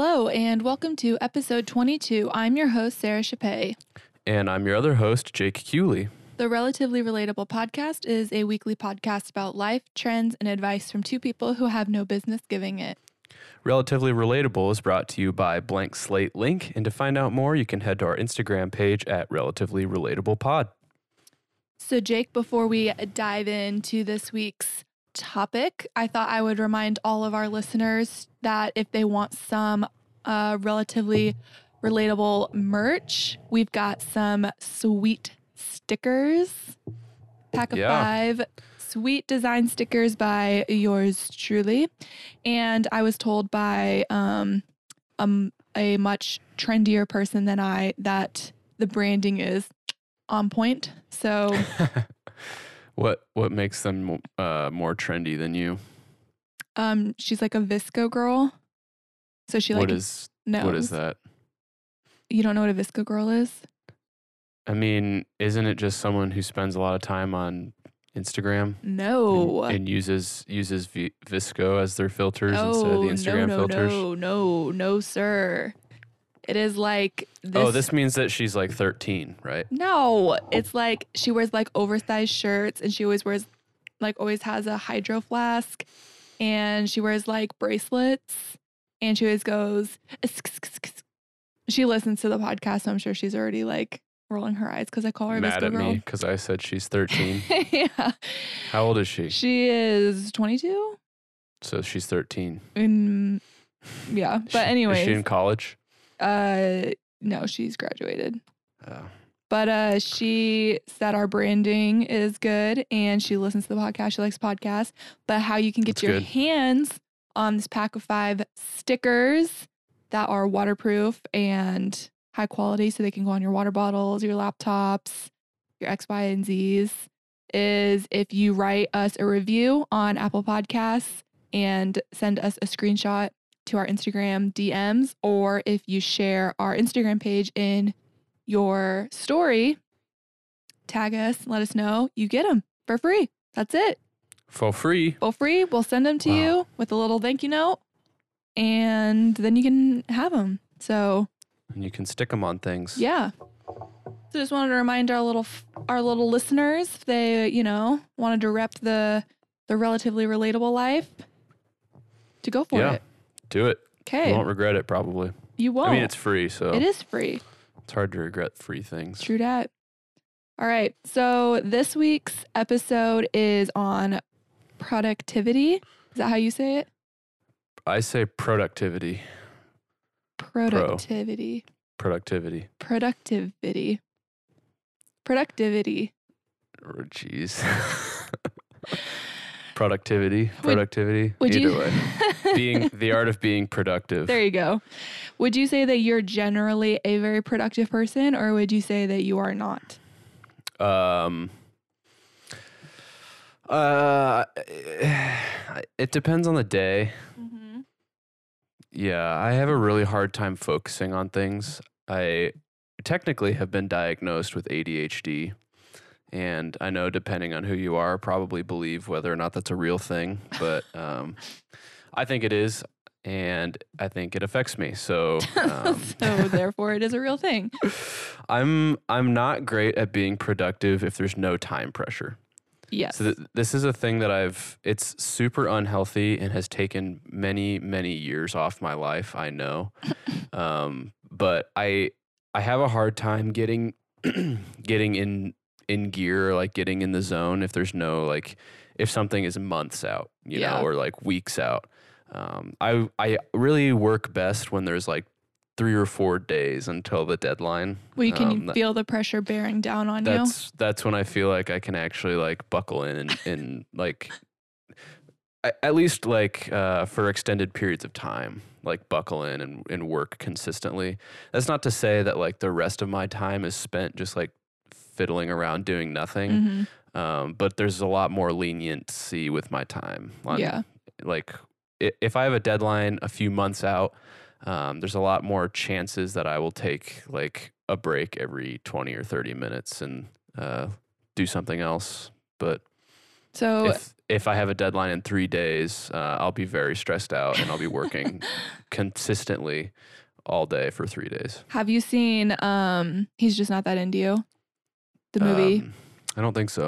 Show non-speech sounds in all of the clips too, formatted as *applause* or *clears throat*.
Hello, and welcome to episode 22. I'm your host, Sara Chappé. And I'm your other host, Jake Cooley. The Relatively Relatable podcast is a weekly podcast about life, trends, and advice from two people who have no business giving it. Relatively Relatable is brought to you by Blank Slate Link. And to find out more, you can head to our Instagram page at Relatively Relatable Pod. So, Jake, before we dive into this week's topic, I thought I would remind all of our listeners that if they want some uh, relatively relatable merch, we've got some sweet stickers. Pack of Yeah. five sweet design stickers by yours truly. And I was told by um, um, a much trendier person than I that the branding is on point. So *laughs* what what makes them uh, more trendy than you? um, she's like a VSCO girl. So she like what is knows. what is that? You don't know what a VSCO girl is? I mean, isn't it just someone who spends a lot of time on Instagram No. and, and uses uses v- VSCO as their filters instead of oh, the Instagram no, no, filters? no, no, no, sir. It is like this. Oh, this means that she's like 13, right? No, it's like she wears like oversized shirts and she always wears like always has a hydro flask and she wears like bracelets and she always goes she listens to the podcast so I'm sure she's already like rolling her eyes because I call her Mad at girl. me because I said she's 13. *laughs* yeah. How old is she? She is 22. So she's 13. Mm, yeah. But anyway she in college? Uh no, she's graduated. Oh. But uh, she said our branding is good and she listens to the podcast. She likes podcasts. But how you can get That's your good. hands on this pack of five stickers that are waterproof and high quality so they can go on your water bottles, your laptops, your X, Y, and Z's is if you write us a review on Apple Podcasts and send us a screenshot to our Instagram DMs, or if you share our Instagram page in your story, tag us, let us know, you get them for free. That's it. For free. For free. We'll send them to Wow. you with a little thank you note, and then you can have them. So And you can stick them on things. yeah. So just wanted to remind our little our little listeners if they you know wanted to rep the the relatively relatable life to go for Yeah. it. Do it. Okay, You won't regret it, probably. you won't. I mean, it's free, so it is free. it's hard to regret free things. True that. All right. So this week's episode is on productivity. Is that how you say it? I say productivity. Productivity. Productivity. Productivity. Productivity. Oh, Jeez. *laughs* productivity. Would- Productivity. Would Either you way. *laughs* being the art of being productive. There you go. Would you say that you're generally a very productive person or would you say that you are not? Um. Uh, it depends on the day. Mm-hmm. Yeah, I have a really hard time focusing on things. I technically have been diagnosed with ADHD. And I know, depending on who you are, probably believe whether or not that's a real thing. But *laughs* um, I think it is. And I think it affects me. So um, *laughs* so therefore it is a real thing. *laughs* I'm I'm not great at being productive if there's no time pressure. Yes. So th- this is a thing that I've it's super unhealthy and has taken many many years off my life, I know. *coughs* um, but I I have a hard time getting *clears throat* getting in in gear like getting in the zone if there's no like if something is months out, you Yeah. know, or like weeks out. Um, I I really work best when there's like 3 or 4 days until the deadline. well, you can um, that- feel the pressure bearing down on you. that's that's when I feel like I can actually like buckle in and, and like at least like uh, for extended periods of time, like buckle in and, and work consistently. That's not to say that like the rest of my time is spent just like fiddling around doing nothing. Mhm. Um, but there's a lot more leniency with my time. on- Yeah. Like if I have a deadline a few months out, um, there's a lot more chances that I will take like a break every 20 or 30 minutes and uh, do something else. But So if if I have a deadline in three days, uh, I'll be very stressed out and I'll be working *laughs* consistently all day for three days. Have you seen um He's Just Not That Into You? The movie. Um, I don't think so.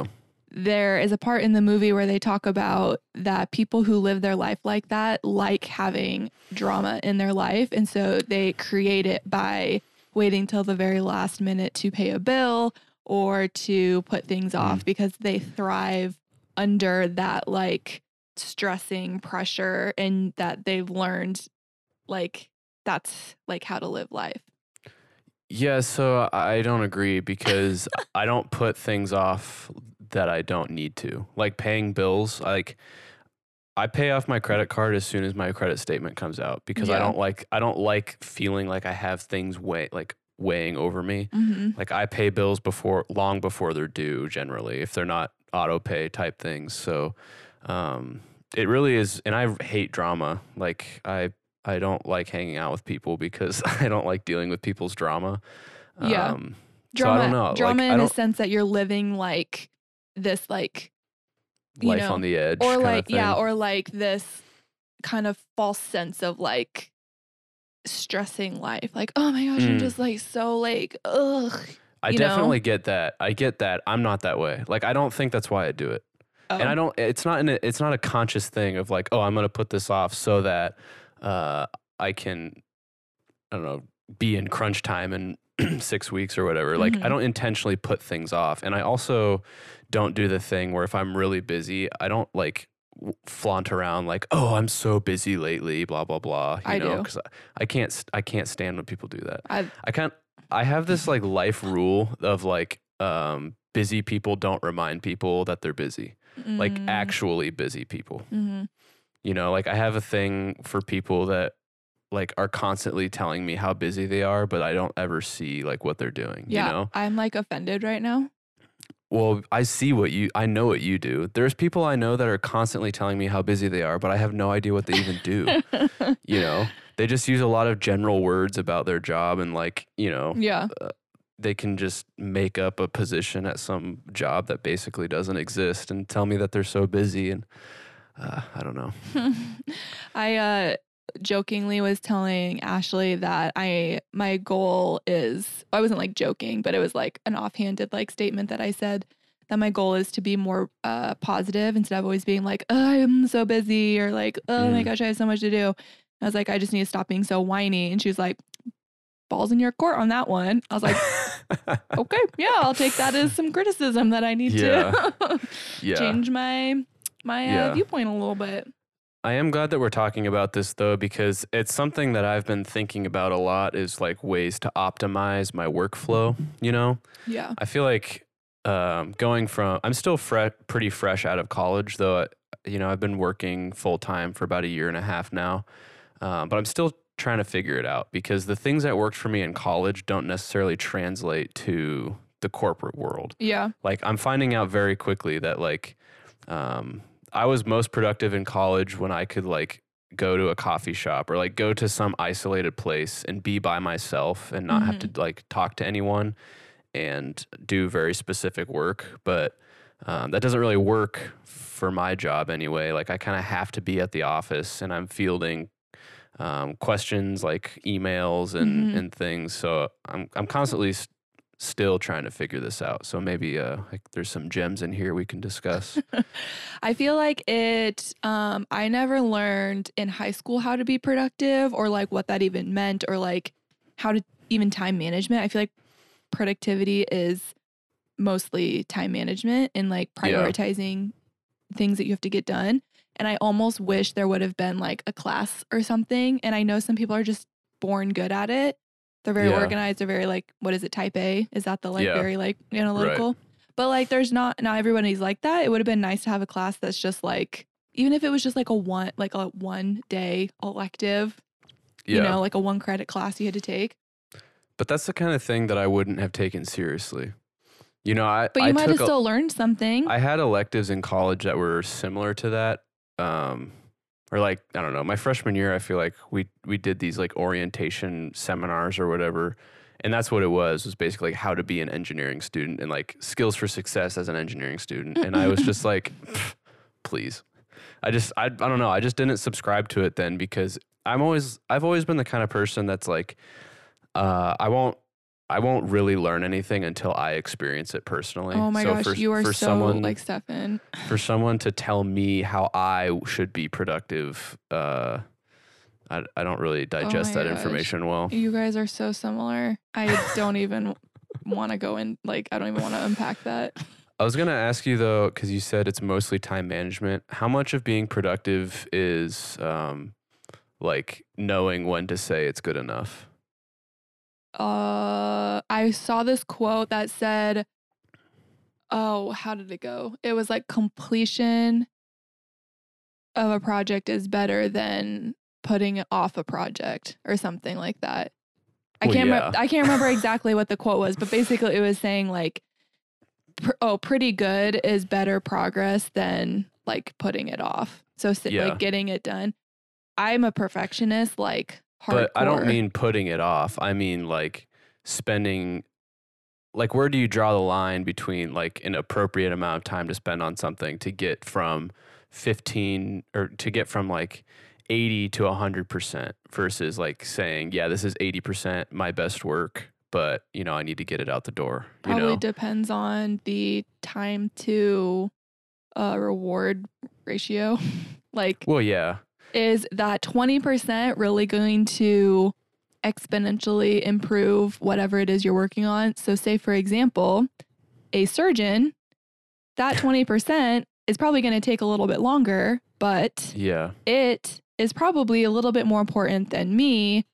there is a part in the movie where they talk about that people who live their life like that like having drama in their life. And so they create it by waiting till the very last minute to pay a bill or to put things off because they thrive under that like stressing pressure and that they've learned like that's like how to live life. Yeah, so I don't agree because *laughs* I don't put things off that I don't need to. Like paying bills, like I pay off my credit card as soon as my credit statement comes out because I don't like I don't like feeling like I have things weigh like weighing over me. Mm-hmm. Like I pay bills before long before they're due generally if they're not auto pay type things. So um it really is and I hate drama. Like I I don't like hanging out with people because *laughs* I don't like dealing with people's drama. Yeah. Um, so Drama, I don't know. Drama I in a sense that you're living like this, like you life know, on the edge. or like yeah or like this kind of false sense of like stressing life like oh my gosh i'm Mm. just like so like ugh I you know? definitely get that. I get that. I'm not that way. Like I don't think that's why I do it. and I Oh, don't. It's not. An, it's not a conscious thing of like, oh, I'm gonna put this off so that uh, I can, I don't know, be in crunch time in *clears throat* six weeks or whatever. Like I Mhm. don't intentionally put things off, and I also don't do the thing where if I'm really busy, I don't like flaunt around like, oh, I'm so busy lately, blah blah blah. You I know, because I, I can't. I can't stand when people do that. I've, I can't. I have this like life rule of like, um, busy people don't remind people that they're busy like mm, actually busy people. mhm. You know, like I have a thing for people that like are constantly telling me how busy they are, but I don't ever see like what they're doing. yeah You know? i'm like offended right now Well, I see what you I know what you do. There's people I know that are constantly telling me how busy they are, but I have no idea what they even do. *laughs* you know? They just use a lot of general words about their job and like, you know, yeah uh, they can just make up a position at some job that basically doesn't exist and tell me that they're so busy and uh, I don't know. *laughs* I uh jokingly was telling Ashley that I my goal is I wasn't like joking, but it was like an offhanded like statement that I said that my goal is to be more uh positive instead of always being like, oh, I'm so busy or like, oh my Mm. gosh, I have so much to do. I was like, I just need to stop being so whiny. And she was like, balls in your court on that one. I was like, *laughs* okay, yeah, I'll take that as some criticism that I need to yeah. *laughs* change my my uh, Yeah. viewpoint a little bit. I am glad that we're talking about this though because it's something that I've been thinking about a lot is like ways to optimize my workflow, you know? Yeah. I feel like um, going from I'm still fre- pretty fresh out of college though. You know, I've been working full time for about a year and a half now. Um, but I'm still trying to figure it out because the things that worked for me in college don't necessarily translate to the corporate world. Yeah. like i'm finding out very quickly that like um, i was most productive in college when i could like go to a coffee shop or like go to some isolated place and be by myself and not have to like talk to anyone and do very specific work but um, that doesn't really work for my job anyway like i kind of have to be at the office and i'm fielding um, questions like emails and, Mhm. and things so i'm, I'm constantly still trying to figure this out. So maybe uh, like there's some gems in here we can discuss. *laughs* I feel like it um I never learned in high school how to be productive or like what that even meant or like how to even time management. I feel like productivity is mostly time management and like Yeah. prioritizing things that you have to get done. And I almost wish there would have been like a class or something. And I know some people are just born good at it. They're very Yeah. organized. They're very like, what is it, type A? Is that the like Yeah. very like analytical? But like, there's not, not everybody's like that. It would have been nice to have a class that's just like, even if it was just like a one, like a one day elective, yeah. you know, like a one credit class you had to take. but that's the kind of thing that I wouldn't have taken seriously. You know, I But you I might have a- still learned something. I had electives in college that were similar to that. Um, or like I don't know, my freshman year, I feel like we we did these like orientation seminars or whatever, and that's what it was. Was basically like how to be an engineering student and like skills for success as an engineering student. And I was just like, *laughs* please. I just I I don't know. I just didn't subscribe to it then because I'm always I've always been the kind of person that's like uh I won't I won't really learn anything until I experience it personally. Oh my So gosh, for, you are for so someone like Stefan. *laughs* for someone to tell me how I should be productive, uh I, I don't really digest Oh that gosh. information well. You guys are so similar. I *laughs* don't even want to go in. Like, I don't even want to unpack that. *laughs* I was gonna ask you though, because you said it's mostly time management. How much of being productive is um, like knowing when to say it's good enough? Uh, I saw this quote that said, "Oh, how did it go? It was like completion of a project is better than putting it off a project or something like that." I Well, can't. yeah. remember I can't remember *laughs* exactly what the quote was, but basically it was saying like, pr- "Oh, pretty good is better progress than like putting it off." So Yeah. like getting it done. I'm a perfectionist, like hardcore. But I don't mean putting it off. I mean like spending. Like, where do you draw the line between like an appropriate amount of time to spend on something to get from 15 or to get from like 80 to 100% versus like saying, yeah, this is 80% my best work, but you know, I need to get it out the door. You probably know? depends on the time to uh, reward ratio. *laughs* like, well, yeah. Is that 20% really going to exponentially improve whatever it is you're working on? So, say, for example, a surgeon, that 20% is probably going to take a little bit longer, but Yeah. it is probably a little bit more important than me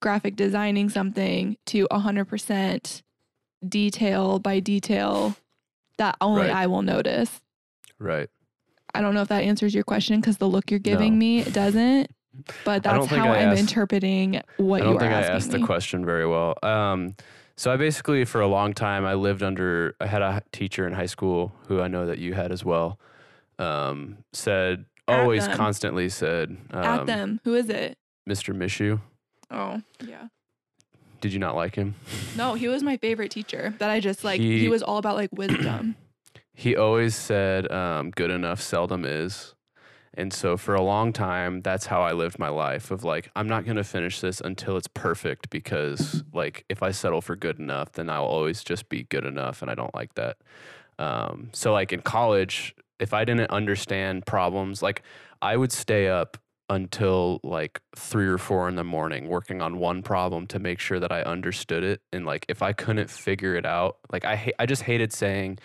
graphic designing something to 100% detail by detail that only Right. I will notice. Right. I don't know if that answers your question because the look you're giving No. me doesn't. But that's how I I'm asked- interpreting what you are asking. I don't think I asked me. the question very well. Um, so I basically, for a long time, I lived under. I had a teacher in high school who I know that you had as well. Um, said At always, them. constantly said, At um, them. Who is it? Mr. Mishu. Oh, yeah. Did you not like him? No, he was my favorite teacher. That I just like. He, He- was all about like wisdom. He always said, um, "Good enough seldom is." And so for a long time, that's how I lived my life of like, I'm not going to finish this until it's perfect because like if I settle for good enough, then I'll always just be good enough. And I don't like that. Um, so like in college, if I didn't understand problems, like I would stay up until like three or four in the morning working on one problem to make sure that I understood it. And like if I couldn't figure it out, like I ha- I just hated saying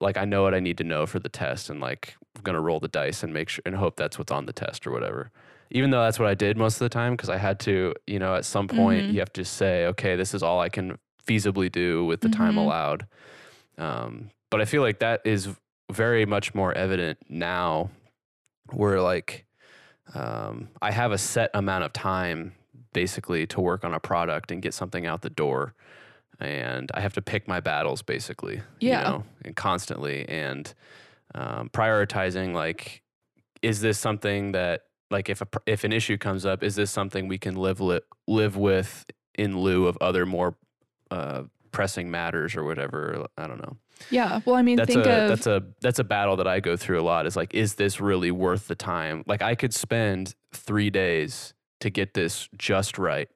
like I know what I need to know for the test and like I'm gonna roll the dice and make sure and hope that's what's on the test or whatever. Even though that's what I did most of the time because I had to, you know, at some point Mhm. you have to say, okay, this is all I can feasibly do with the time Mhm. allowed. Um, but I feel like that is very much more evident now, where like um, I have a set amount of time basically to work on a product and get something out the door and I have to pick my battles basically. Yeah. You know, and constantly and um, prioritizing like, is this something that like if a if an issue comes up, is this something we can live li- live with in lieu of other more uh, pressing matters or whatever? I don't know. yeah. Well, I mean, That's think a of that's a that's a battle that I go through a lot. Is like, is this really worth the time? Like, I could spend three days to get this just right,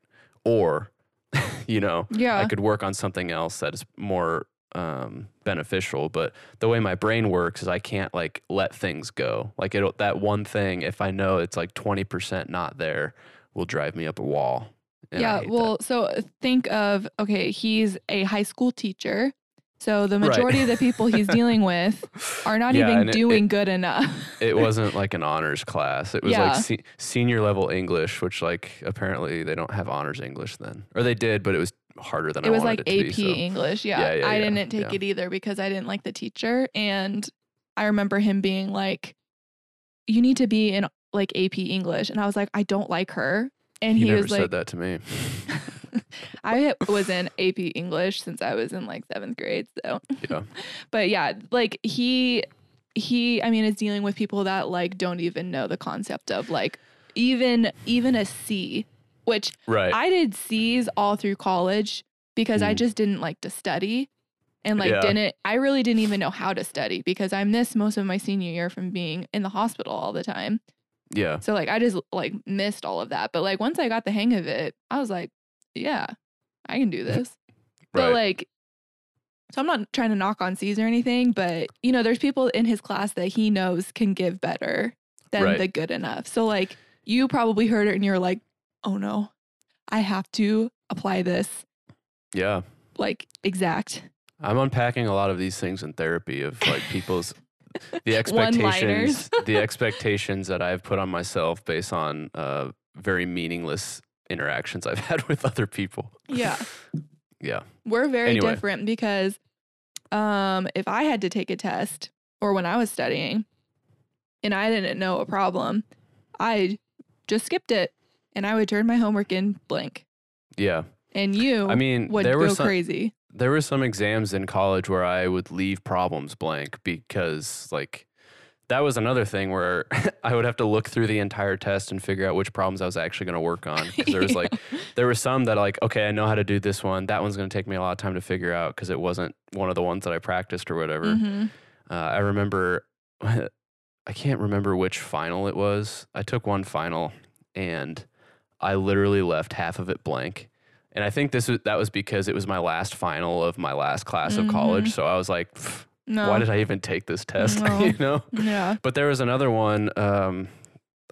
or *laughs* you know, yeah. I could work on something else that is more um, beneficial. But the way my brain works is I can't like let things go. Like it that one thing, if I know it's like twenty percent not there, will drive me up a wall. Yeah. hate that. Well, so uh, think of okay, he's a high school teacher. So the Right. majority of the people he's *laughs* dealing with are not Yeah, even and it- doing good enough. *laughs* it wasn't like an honors class. It was Yeah. like se- senior level English, which like apparently they don't have honors English then, or they did, but it was harder than it I was wanted like it AP be. So. English. Yeah. Yeah, I didn't take it either because I didn't like the teacher. And I remember him being like, You need to be in like AP English. And I was like, I don't like her. And he, he, never was said like, that to me. *laughs* I was in AP English since I was in like seventh grade. So, Yeah. *laughs* but yeah, like he, he, I mean, is dealing with people that like don't even know the concept of like even, even a C, which Right. I did C's all through college because I Mm. just didn't like to study. and like Yeah. didn't I really didn't even know how to study because I missed most of my senior year from being in the hospital all the time. Yeah. So like I just like missed all of that. But like once I got the hang of it, I was like, yeah, I can do this. *laughs* right. But like so I'm not trying to knock on C's or anything, but you know, there's people in his class that he knows can give better than Right. the good enough. So like you probably heard it and you're like, oh no, I have to apply this yeah. like exact I'm unpacking a lot of these things in therapy of like people's the *laughs* expectations the *laughs* expectations that I've put on myself based on uh, very meaningless interactions I've *laughs* had with other people. Yeah. Yeah. We're very Anyway. different because um if I had to take a test or when I was studying and I didn't know a problem, I just skipped it and I would turn my homework in blank. Yeah. And you I mean, would there go were some crazy. There were some exams in college where I would leave problems blank because like that was another thing where *laughs* I would have to look through the entire test and figure out which problems I was actually going to work on. Because there was like *laughs* there were some that like okay, I know how to do this one. That one's going to take me a lot of time to figure out because it wasn't one of the ones that I practiced or whatever. Mhm. Uh, I remember, *laughs* I can't remember which final it was. I took one final and I literally left half of it blank. And I think this was, that was because it was my last final of my last class of college. Mhm. So I was like, No. why did I even take this test? *laughs* No. you know? yeah. But there was another one. Um,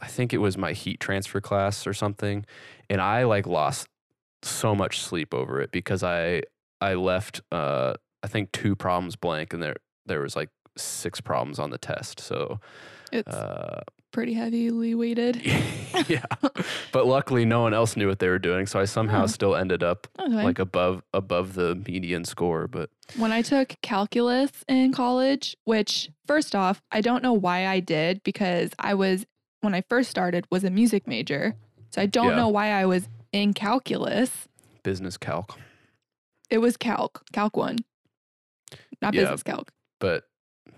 I think it was my heat transfer class or something, and I like lost so much sleep over it because I I left uh, I think two problems blank, and there there was like six problems on the test. So It's uh, pretty heavily weighted. *laughs* yeah, but luckily no one else knew what they were doing, so I somehow Oh. still ended up Okay. like above above the median score. But when I took calculus in college, which first off, I don't know why I did because I was when I first started was a music major. So I don't Yeah. know why I was in calculus. business calc, It was calc, calc 1. Not Yeah. business calc. but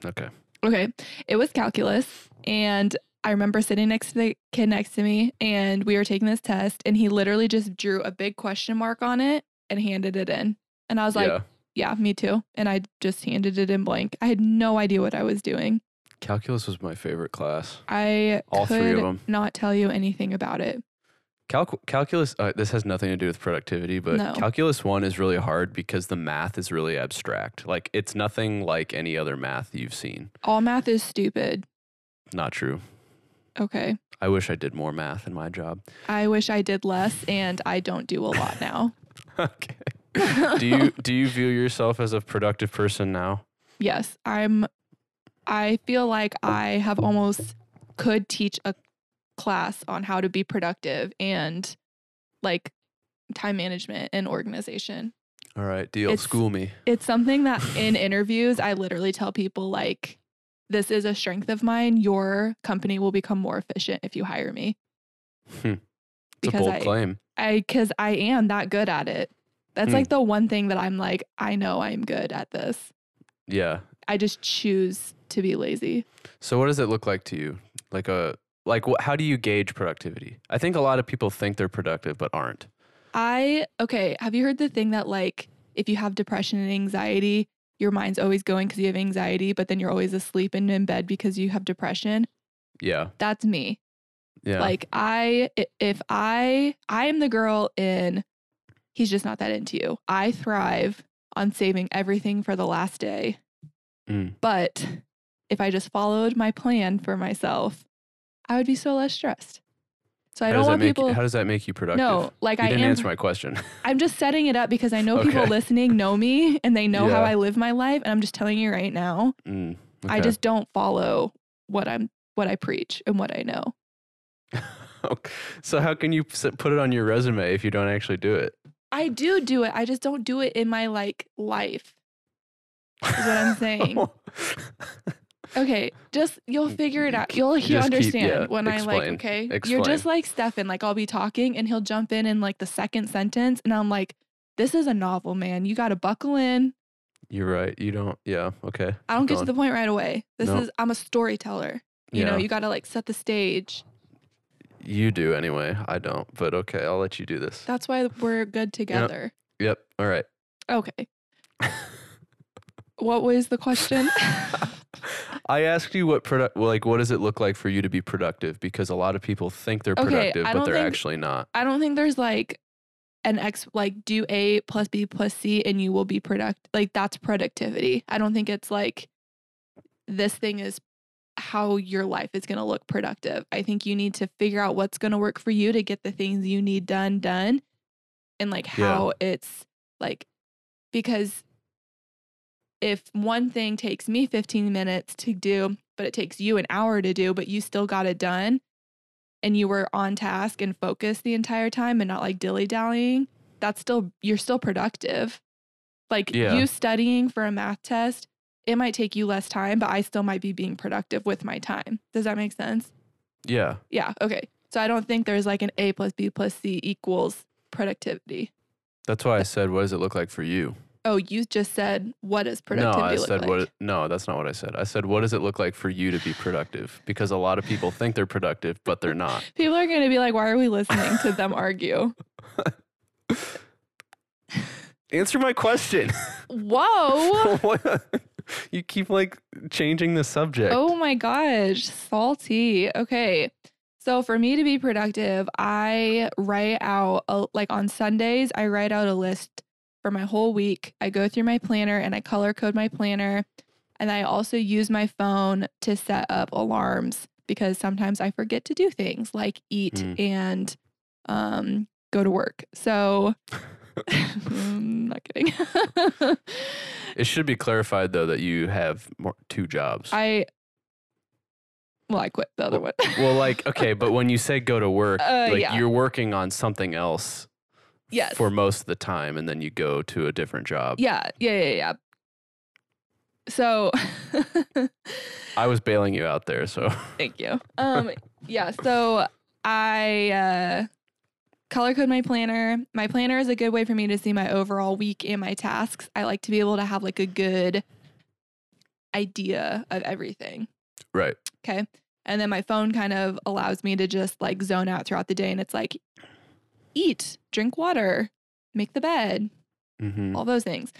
okay, Okay. It was calculus and I remember sitting next to the kid next to me and we were taking this test and he literally just drew a big question mark on it and handed it in. And I was like, yeah, yeah, me too. And I just handed it in blank. I had no idea what I was doing. calculus was my favorite class. I All could three them. not tell you anything about it. Calc- calculus, uh, this has nothing to do with productivity, but No. calculus one is really hard because the math is really abstract. Like, it's nothing like any other math you've seen. All math is stupid. Not true. Okay. I wish I did more math in my job. I wish I did less and I don't do a lot now. *laughs* okay. do you do you view yourself as a productive person now? yes, I'm I feel like I have almost could teach a class on how to be productive and like time management and organization. All right, deal. It's- School me. It's something that in interviews I literally tell people like this is a strength of mine. Your company will become more efficient if you hire me. It's a because bold I- claim. I cuz I am that good at it. That's Hmm. like the one thing that I'm like I know I'm good at this. Yeah. I just choose to be lazy. So what does it look like to you? Like a like wh- how do you gauge productivity? I think a lot of people think they're productive but aren't. I okay, have you heard the thing that like if you have depression and anxiety, your mind's always going cuz you have anxiety, but then you're always asleep and in bed because you have depression? Yeah. That's me. Yeah. Like I i- if I I am the girl in he's just not that into you. I thrive on saving everything for the last day. Mm. But if I just followed my plan for myself, I would be so less stressed. So I how don't does that want make people how does that make you productive? No, like you I didn't am answer my question. *laughs* I'm just setting it up because I know people listening know me and they know how I live my life and I'm just telling you right now, Mm, I just don't follow what I'm what I preach and what I know. *laughs* Okay. so how can you put it on your resume if you don't actually do it? I do do it. I just don't do it in my like life. Is what I'm *laughs* saying. Okay, just you'll mm, figure it out. You'll you Just keep- understand yeah, when I like. explain, Okay, you're explain. just like Stefan. Like I'll be talking and he'll jump in in like the second sentence, and I'm like, "This is a novel, man. You got to buckle in." You're right. You don't. Yeah. Okay. I don't get to the point right away. This No. is I'm a storyteller. You know, you got to like set the stage. You do anyway. I don't. But okay, I'll let you do this. That's why we're good together. Yep. All right. Okay. *laughs* What was the question? *laughs* I asked you what product like what does it look like for you to be productive because a lot of people think they're productive but they're think- actually not. I don't think there's like an X like do A plus B plus C and you will be product like that's productivity. I don't think it's like this thing is how your life is going to look productive. I think you need to figure out what's going to work for you to get the things you need done done and like Yeah. how it's like because if one thing takes me 15 minutes to do but it takes you an hour to do but you still got it done and you were on task and focused the entire time and not like dilly dallying, that's still, you're still productive. Like Yeah. you studying for a math test, it might take you less time, but I still might be being productive with my time. Does that make sense? Yeah. Yeah. Okay. So I don't think there's like an A plus B plus C equals productivity. That's why I said what does it look like for you? Oh, you just said, what does No, I look said like? what no, that's not what I said. I said what does it look like for you to be productive? Because a lot of people think they're productive but they're not. *laughs* People are going to be like, why are we listening to them argue? *laughs* Answer my question. Whoa. *laughs* You keep like changing the subject. Oh my gosh, salty. Okay. So for me to be productive, I write out a, like on Sundays, I write out a list for my whole week. I go through my planner and I color code my planner. And I also use my phone to set up alarms because sometimes I forget to do things like eat Mm. and um, go to work. So *laughs* *laughs* I'm not kidding. *laughs* It should be clarified though that you have more, two jobs. I well, I quit the other one. well, like okay, but when you say go to work, Uh, like yeah. you're working on something else yes. for most of the time and then you go to a different job. yeah, yeah, yeah, yeah. So I was *laughs* bailing you out there, so thank you. *laughs* Um yeah, so I uh color code my planner. My planner is a good way for me to see my overall week and my tasks. I like to be able to have like a good idea of everything. right. Okay. And then my phone kind of allows me to just like zone out throughout the day. And it's like, eat, drink water, make the bed, hmm all those things.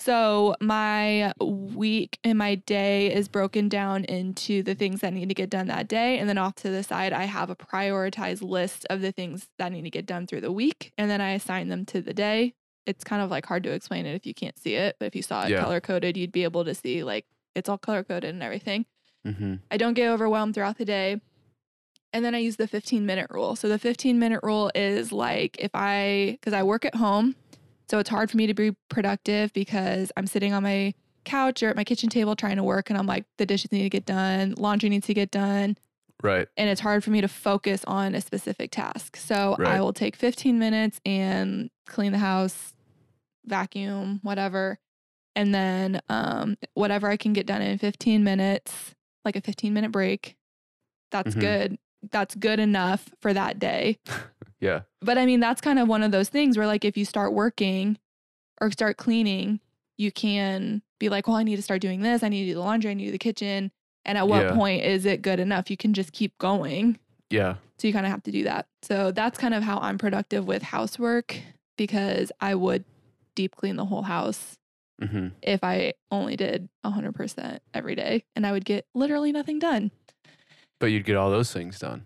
So my week and my day is broken down into the things that need to get done that day. And then off to the side, I have a prioritized list of the things that need to get done through the week. And then I assign them to the day. It's kind of like hard to explain it if you can't see it. But if you saw it Yeah. color coded, you'd be able to see like it's all color coded and everything. hmm I don't get overwhelmed throughout the day. And then I use the 15 minute rule. So the 15 minute rule is like if I, because I work at home, so it's hard for me to be productive because I'm sitting on my couch or at my kitchen table trying to work and I'm like, the dishes need to get done, laundry needs to get done. Right. And it's hard for me to focus on a specific task. So Right. I will take 15 minutes and clean the house, vacuum, whatever. And then um, whatever I can get done in 15 minutes, like a 15 minute break, that's Mhm. good. That's good enough for that day. *laughs* Yeah. But I mean, that's kind of one of those things where, like, if you start working or start cleaning, you can be like, well, I need to start doing this. I need to do the laundry. I need to do the kitchen. And at what Yeah. point is it good enough? You can just keep going. Yeah. So you kind of have to do that. So that's kind of how I'm productive with housework because I would deep clean the whole house hmm if I only did 100% every day and I would get literally nothing done. But you'd get all those things done.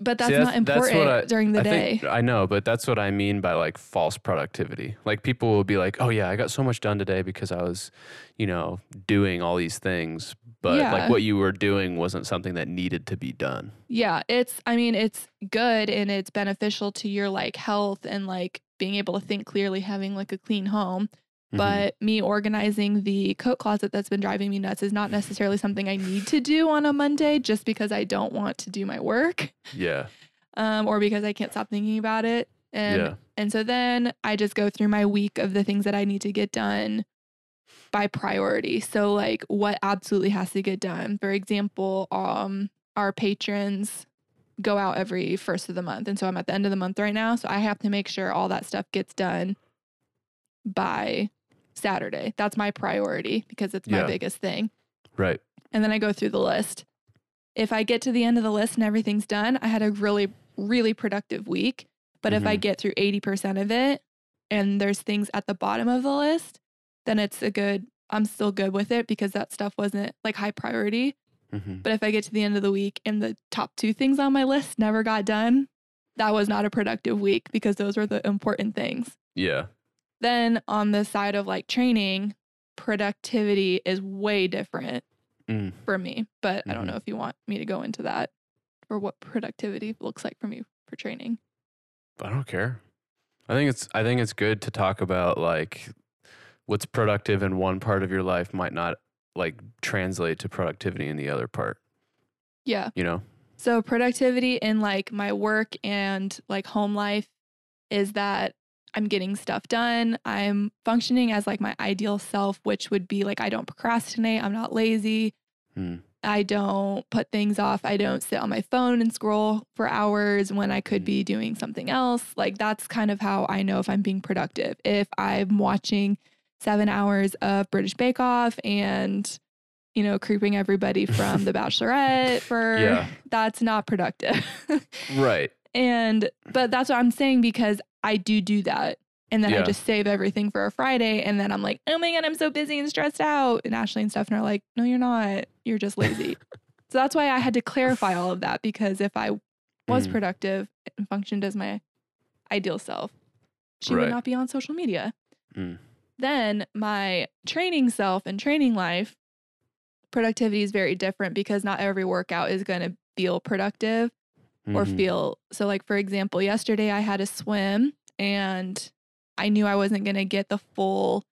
But that's See, not important I- during the I day. Think, I know, but that's what I mean by like false productivity. Like people will be like, "Oh yeah, I got so much done today because I was, you know, doing all these things." But Yeah. like what you were doing wasn't something that needed to be done. Yeah, it's I mean, it's good and it's beneficial to your like health and like being able to think clearly having like a clean home. Mhm. But me organizing the coat closet that's been driving me nuts is not necessarily something I need to do on a Monday just because I don't want to do my work yeah, *laughs* um, or because I can't stop thinking about it. And yeah, and so then I just go through my week of the things that I need to get done by priority. So like what absolutely has to get done. For example, um our patrons go out every first of the month. And so I'm at the end of the month right now. So I have to make sure all that stuff gets done by Saturday. That's my priority because it's my Yeah. biggest thing. right. And then I go through the list. If I get to the end of the list and everything's done, I had a really, really productive week. But if I Mhm. get through 80% of it and there's things at the bottom of the list, then it's a good I'm still good with it because that stuff wasn't like high priority. hmm But if I get to the end of the week and the top two things on my list never got done, that was not a productive week because those were the important things. Yeah. Then on the side of like training, productivity is way different Mm. for me. But I don't Mhm. know if you want me to go into that or what productivity looks like for me for training. I don't care. I think it's I think it's good to talk about like what's productive in one part of your life might not like translate to productivity in the other part. Yeah. You know? So productivity in like my work and like home life is that I'm getting stuff done. I'm functioning as like my ideal self, which would be like I don't procrastinate, I'm not lazy. Hmm. I don't put things off. I don't sit on my phone and scroll for hours when I could be doing something else. Like that's kind of how I know if I'm being productive. If I'm watching 7 hours of British Bake Off and you know, creeping everybody *laughs* from The Bachelorette for Yeah. that's not productive. *laughs* Right. And but that's what I'm saying because I do do that. And then I just save everything for a Friday and then I'm like, "Oh my god, I'm so busy and stressed out." And Ashley and Stefan are like, "No, you're not. You're just lazy." *laughs* so that's why I had to clarify all of that because if I was Mm. productive and functioned as my ideal self, she Right. would not be on social media. Mm. Then my training self and training life productivity is very different because not every workout is going to feel productive or Mhm. feel. So like for example yesterday i had a swim and i knew i wasn't going to get the full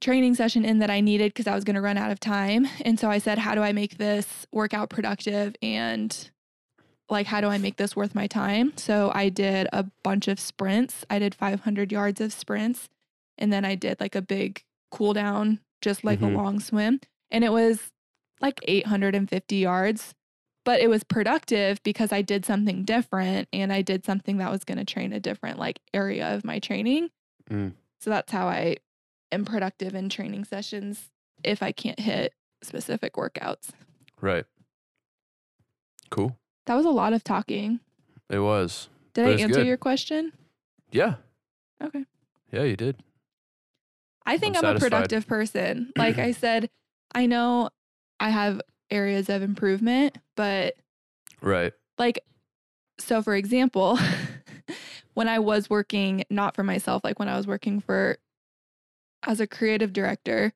training session in that i needed because i was going to run out of time. And so i said how do i make this workout productive and like how do i make this worth my time? So i did a bunch of sprints. I did 500 yards of sprints and then i did like a big cool down just like Mhm. a long swim. And it was like 850 yards but it was productive because I did something different and I did something that was going to train a different like area of my training. Mm. So that's how I am productive in training sessions if I can't hit specific workouts. Right. Cool. That was a lot of talking. It was. Did I answer good. your question? Yeah. Okay. Yeah, you did. I think I'm I'm, a productive person. *clears throat* Like I said, I know I have areas of improvement, but Right. like so for example *laughs* when i was working not for myself like when i was working for as a creative director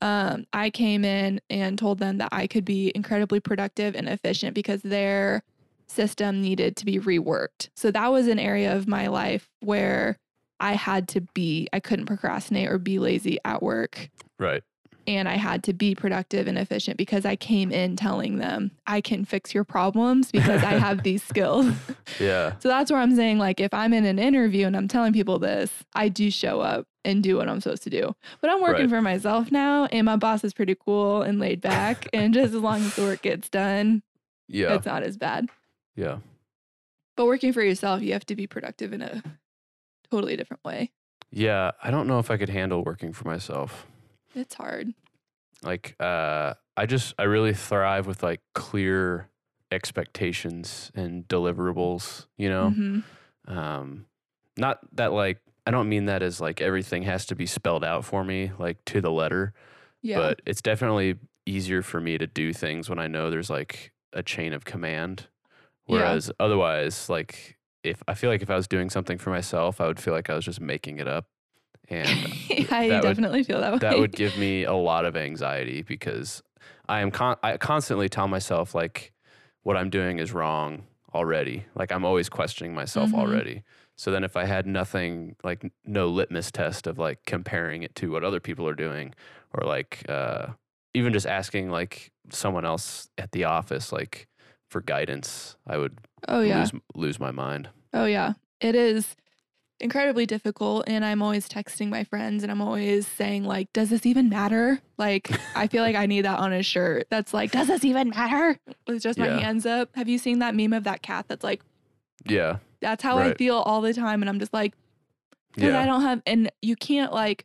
um, i came in and told them that i could be incredibly productive and efficient because their system needed to be reworked so that was an area of my life where i had to be i couldn't procrastinate or be lazy at work Right. And I had to be productive and efficient because I came in telling them I can fix your problems because I have these *laughs* skills. Yeah. So that's where I'm saying, like, if I'm in an interview and I'm telling people this, I do show up and do what I'm supposed to do. But I'm working Right. for myself now, and my boss is pretty cool and laid back. *laughs* and just as long as the work gets done, Yeah. it's not as bad. Yeah. But working for yourself, you have to be productive in a totally different way. Yeah. I don't know if I could handle working for myself. It's hard. like uh i just i really thrive with like clear expectations and deliverables you know Mhm. um not that like i don't mean that as like everything has to be spelled out for me like to the letter Yeah. but it's definitely easier for me to do things when i know there's like a chain of command Yeah. whereas otherwise like if i feel like if i was doing something for myself i would feel like i was just making it up and *laughs* I that would- definitely feel that way. that would give me a lot of anxiety because I am con- I constantly tell myself like what I'm doing is wrong already. Like I'm always questioning myself Mhm. already. So then if I had nothing like no litmus test of like comparing it to what other people are doing or like uh even just asking like someone else at the office like for guidance, I would oh, yeah. lose lose my mind. Oh, yeah. It is incredibly difficult. And I'm always texting my friends and I'm always saying, like, does this even matter? Like, I feel like I need that on a shirt that's like, does this even matter? With just my Yeah. hands up. Have you seen that meme of that cat that's like, Yeah. that's how I feel all the time. And I'm just like, because I don't have, and you can't like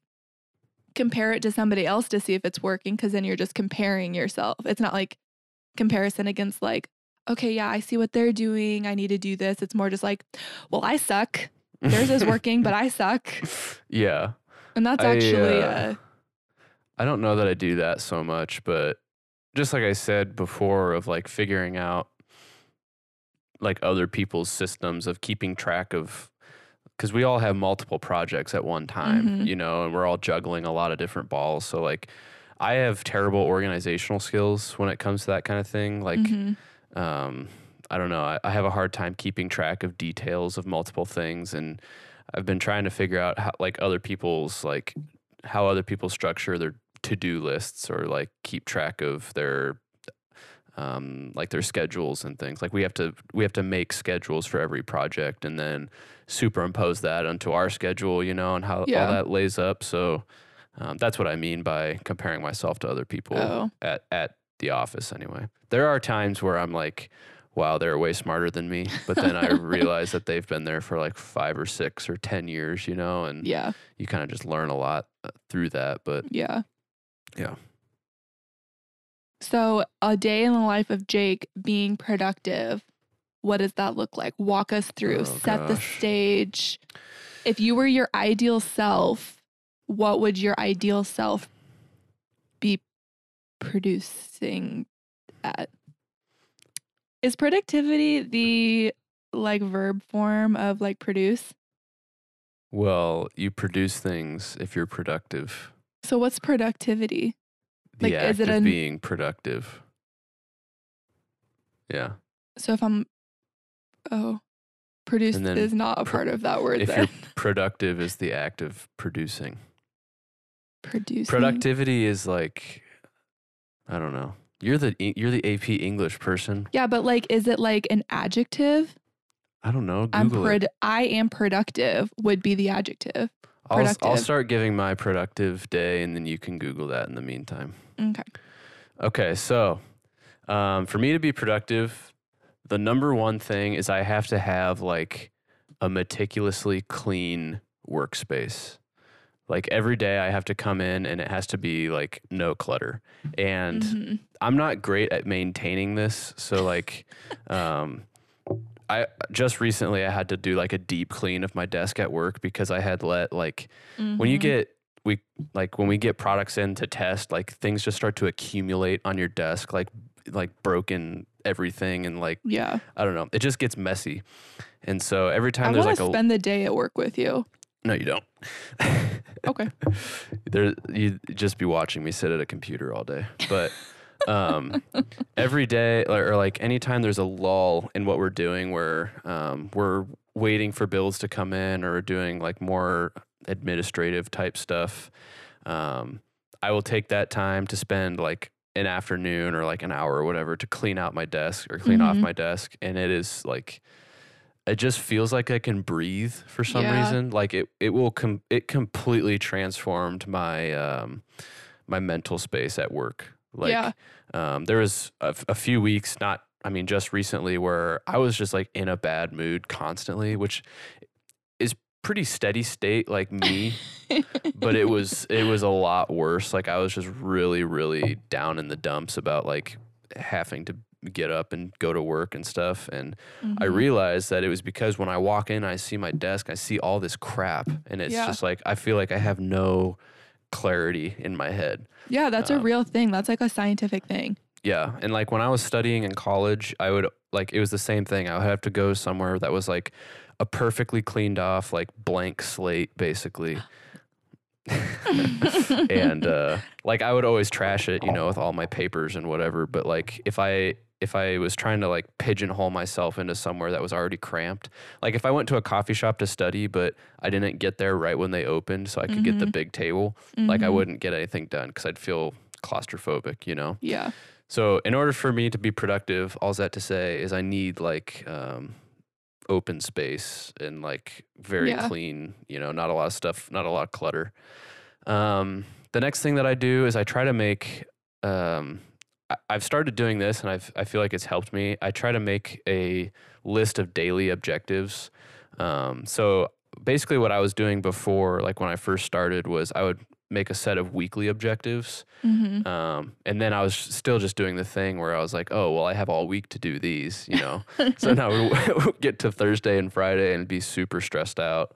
compare it to somebody else to see if it's working because then you're just comparing yourself. It's not like comparison against like, okay, yeah, I see what they're doing. I need to do this. It's more just like, well, I suck. Theirs is *laughs* working, but I suck. yeah. And that's I, actually uh, uh, I don't know that I do that so much, but just like I said before, of like figuring out like other people's systems of keeping track of because we all have multiple projects at one time, Mhm. you know, and we're all juggling a lot of different balls. So like I have terrible organizational skills when it comes to that kind of thing. Like Mhm. um, I don't know. I, I have a hard time keeping track of details of multiple things, and I've been trying to figure out how, like, other people's like how other people structure their to do lists or like keep track of their um, like their schedules and things. Like we have to we have to make schedules for every project and then superimpose that onto our schedule, you know, and how Yeah. all that lays up. So um, that's what I mean by comparing myself to other people Oh. at at the office anyway. There are times where I'm like, wow, they're way smarter than me, but then I *laughs* realize that they've been there for like 5 or 6 or 10 years, you know, and Yeah. you kind of just learn a lot uh, through that, but Yeah. Yeah. So, a day in the life of Jake being productive, what does that look like? Walk us through, Oh, set the stage. If you were your ideal self, what would your ideal self be producing at? Is productivity the like verb form of like produce? well, you produce things if you're productive. So, what's productivity? The Like, act is it of an- being productive. Yeah. So, if I'm, oh, produce is not a pro- part of that word If then. you're *laughs* productive is the act of producing. Producing. Productivity is like I don't know. You're the you're the AP English person. Yeah, but like, is it like an adjective? I don't know. I'm Google it. prod- I am productive would be the adjective. I'll, I'll start giving my productive day, and then you can Google that in the meantime. Okay. Okay, so um, for me to be productive, the number one thing is I have to have like a meticulously clean workspace. Like every day, I have to come in and it has to be like no clutter. And Mhm. I'm not great at maintaining this. So like um I just recently I had to do like a deep clean of my desk at work because I had let like when you Mhm. get we like when we get products in to test, like things just start to accumulate on your desk, like like broken everything and like yeah, I don't know. It just gets messy. And so every time I there's like to a spend the day at work with you. No, you don't. Okay. *laughs* there you'd just be watching me sit at a computer all day. But um *laughs* every day or, or like anytime there's a lull in what we're doing where um we're waiting for bills to come in or doing like more administrative type stuff, um I will take that time to spend like an afternoon or like an hour or whatever to clean out my desk or clean off Mhm. my desk and it is like it just feels like I can breathe for some Yeah. reason. Like it, it will com- it completely transformed my um, my mental space at work. Like Yeah. um, there was a, f- a few weeks, not I mean just recently, where I was just like in a bad mood constantly, which is pretty steady state like me. but it was *laughs* it was a lot worse. Like I was just really really down in the dumps about like having to get up and go to work and stuff and I Mhm. realized that it was because when I walk in, I see my desk, I see all this crap, and it's Yeah. just like I feel like I have no clarity in my head. yeah, that's a um, real thing. That's like a scientific thing. Yeah, and like when I was studying in college, I would like it was the same thing. I would have to go somewhere that was like a perfectly cleaned off, like blank slate, basically. *gasps* *laughs* and uh, like I would always trash it, you know, with all my papers and whatever. But like if I if I was trying to like pigeonhole myself into somewhere that was already cramped, like if I went to a coffee shop to study, but I didn't get there right when they opened, so I could get the Mhm. big table, like I Mhm. wouldn't get anything done because I'd feel claustrophobic, you know. Yeah. So in order for me to be productive, all that to say is I need like um, open space and like very Yeah. clean, you know, not a lot of stuff, not a lot of clutter. Um, the next thing that I do is I try to make. Um, I've started doing this, and I've I feel like it's helped me. I try to make a list of daily objectives. Um, so basically, what I was doing before, like when I first started, was I would make a set of weekly objectives. hmm Um, and then I was still just doing the thing where I was like, oh, well, I have all week to do these, you know? *laughs* so now we would *laughs* get to Thursday and Friday and be super stressed out.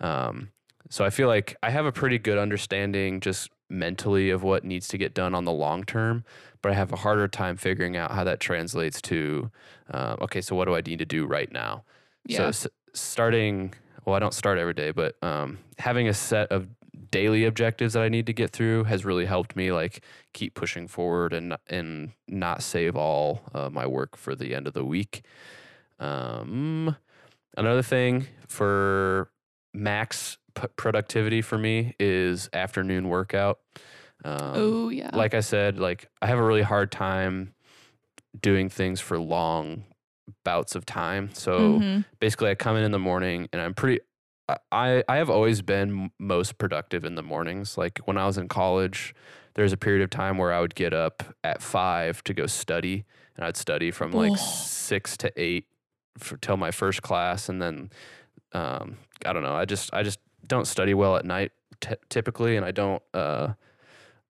Um, so I feel like I have a pretty good understanding just mentally of what needs to get done on the long term, but I have a harder time figuring out how that translates to, uh, okay, so what do I need to do right now? So Yeah. s- starting, well, I don't start every day, but um, having a set of daily objectives that I need to get through has really helped me like keep pushing forward and and not save all uh, my work for the end of the week. Um, another thing for max p- productivity for me is afternoon workout. Um, oh yeah. like I said, like I have a really hard time doing things for long bouts of time. So Mhm. basically, I come in in the morning and I'm pretty. I- I have always been most productive in the mornings. Like when I was in college, there's a period of time where I would get up at five to go study, and I'd study from like Oh. six to eight for till my first class, and then um, I don't know. I just I just don't study well at night t- typically, and I don't. Uh,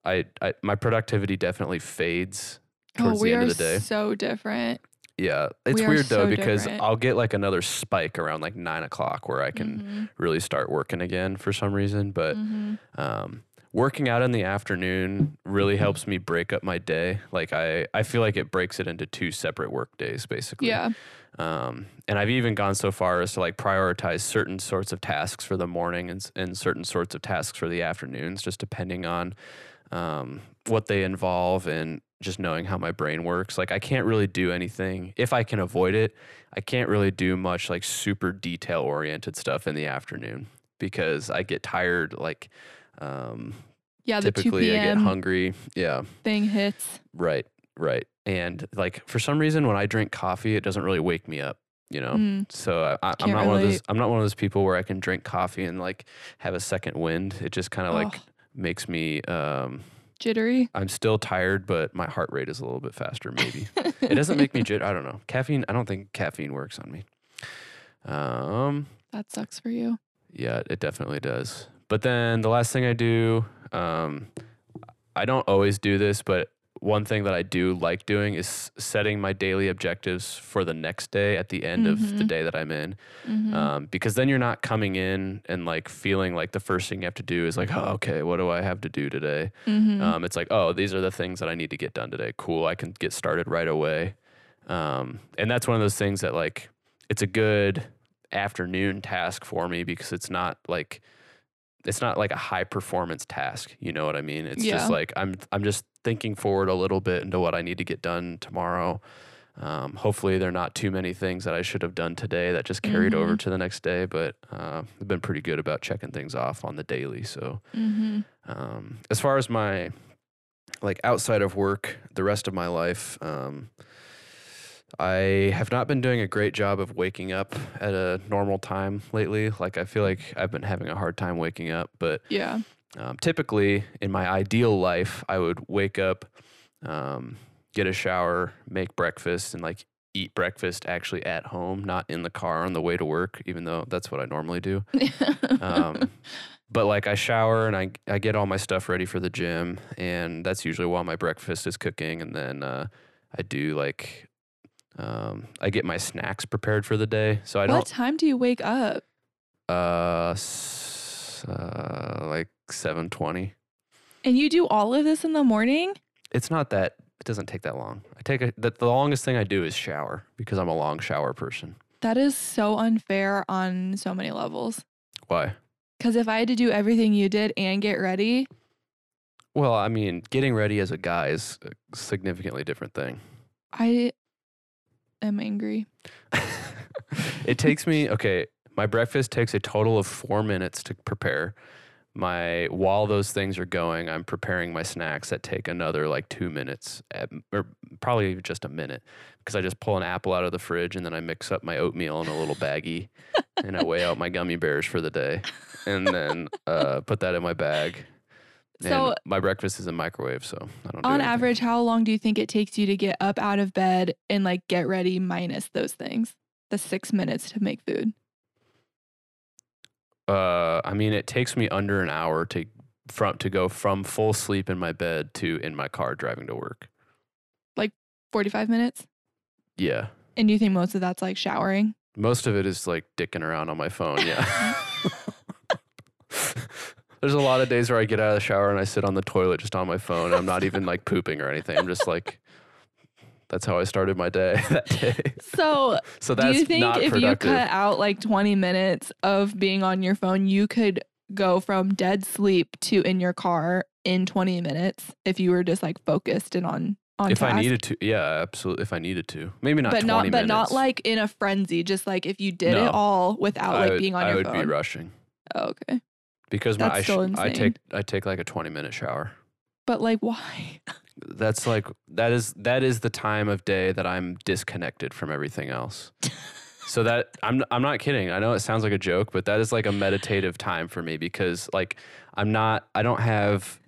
I, I my productivity definitely fades towards oh, the end of the day. so different. Yeah, it's We weird though because different. I'll get like another spike around like nine o'clock where I can Mhm. really start working again for some reason. But Mhm. um, working out in the afternoon really helps me break up my day. Like I, I feel like it breaks it into two separate work days basically. Yeah. Um, and I've even gone so far as to like prioritize certain sorts of tasks for the morning and, and certain sorts of tasks for the afternoons, just depending on um, what they involve and just knowing how my brain works. Like I can't really do anything if I can avoid it. I can't really do much like super detail oriented stuff in the afternoon because I get tired. Like um, Yeah. Typically I get hungry. Yeah. thing hits. Right, right. And like for some reason, when I drink coffee, it doesn't really wake me up. You know, Mm. so I, Can't not one of those. I'm not one of those people where I can drink coffee and like have a second wind. It just kind of like makes me. Um, jittery. I'm still tired, but my heart rate is a little bit faster. Maybe it doesn't make me *laughs* jit. I don't know. Caffeine. I don't think caffeine works on me. Um. that sucks for you. Yeah, it definitely does. But then the last thing I do, um, I don't always do this, but one thing that I do like doing is setting my daily objectives for the next day at the end of the Mhm. day that I'm in. Mhm. Um, because then you're not coming in and like feeling like the first thing you have to do is like, oh, okay, what do I have to do today? Mhm. Um, it's like, oh, these are the things that I need to get done today. Cool, I can get started right away. Um, and that's one of those things that like it's a good afternoon task for me because it's not like it's not like a high performance task. You know what I mean? It's Yeah. just like I'm I'm just thinking forward a little bit into what I need to get done tomorrow. Um, hopefully, there are not too many things that I should have done today that just carried over Mhm. to the next day. But uh, I've been pretty good about checking things off on the daily. So Mhm. um, as far as my like outside of work, the rest of my life, um, I have not been doing a great job of waking up at a normal time lately. Like I feel like I've been having a hard time waking up, but Yeah. um, typically in my ideal life, I would wake up, um, get a shower, make breakfast, and like eat breakfast actually at home, not in the car on the way to work, even though that's what I normally do. Um, *laughs* but like I shower and I I get all my stuff ready for the gym, and that's usually while my breakfast is cooking, and then uh, I do like um, I get my snacks prepared for the day. So I don't What time do you wake up? uh, s- uh like seven twenty. And you do all of this in the morning? It's not that it doesn't take that long. I take a, the, the longest thing I do is shower because I'm a long shower person. That is so unfair on so many levels. Why? Because if I had to do everything you did and get ready, Well, I mean, getting ready as a guy is a significantly different thing. I am angry. it takes me okay. My breakfast takes a total of four minutes to prepare. My while those things are going, I'm preparing my snacks that take another like two minutes, at, or probably just a minute, because I just pull an apple out of the fridge and then I mix up my oatmeal in a little baggie, *laughs* and I weigh out my gummy bears for the day, and then uh, put that in my bag. So- and my breakfast is in microwave, so I don't. do On anything. average, how long do you think it takes you to get up out of bed and like get ready minus those things? The six minutes to make food. Uh, I mean, it takes me under an hour to from to go from full sleep in my bed to in my car driving to work. Like 45 minutes? Yeah, And do you think most of that's like showering? most of it is like dicking around on my phone. Yeah. *laughs* *laughs* There's a lot of days where I get out of the shower and I sit on the toilet just on my phone. I'm not even like pooping or anything. I'm just like, that's how I started my day *laughs* that day. So, So that's do you think if you cut out like 20 minutes of being on your phone, you could go from dead sleep to in your car in 20 minutes if you were just like focused and on on if I needed to, yeah, absolutely. If I needed to, maybe not but 20 not but minutes. not like in a frenzy just like if you did No. it all without I like would, being on I your phone. I would be rushing oh, okay because my That's I, sh- still I insane. take I take like a 20 minute shower. but like why *laughs* That's like that is that is the time of day that I'm disconnected from everything else. so that I'm I'm not kidding. I know it sounds like a joke, but that is like a meditative time for me because like I'm not I don't have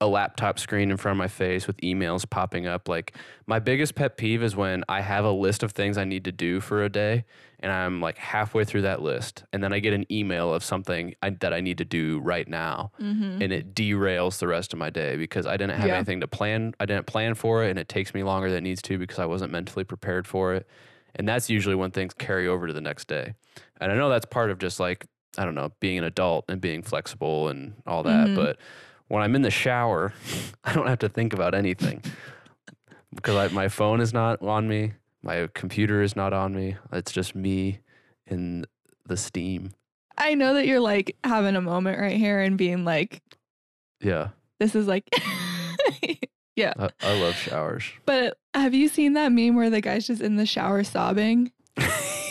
a laptop screen in front of my face with emails popping up. Like my biggest pet peeve is when I have a list of things I need to do for a day and I'm like halfway through that list and then I get an email of something I, that I need to do right now mm-hmm. and it derails the rest of my day because I didn't have Yeah. anything to plan. I didn't plan for it, and it takes me longer than it needs to because I wasn't mentally prepared for it. And that's usually when things carry over to the next day. And I know that's part of just like I don't know, being an adult and being flexible and all that. Mhm. But when I'm in the shower, *laughs* I don't have to think about anything because I, my phone is not on me, my computer is not on me. It's just me in the steam. i know that you're like having a moment right here and being like Yeah, this is like *laughs* I, I love showers. but have you seen that meme where the guy's just in the shower sobbing *laughs*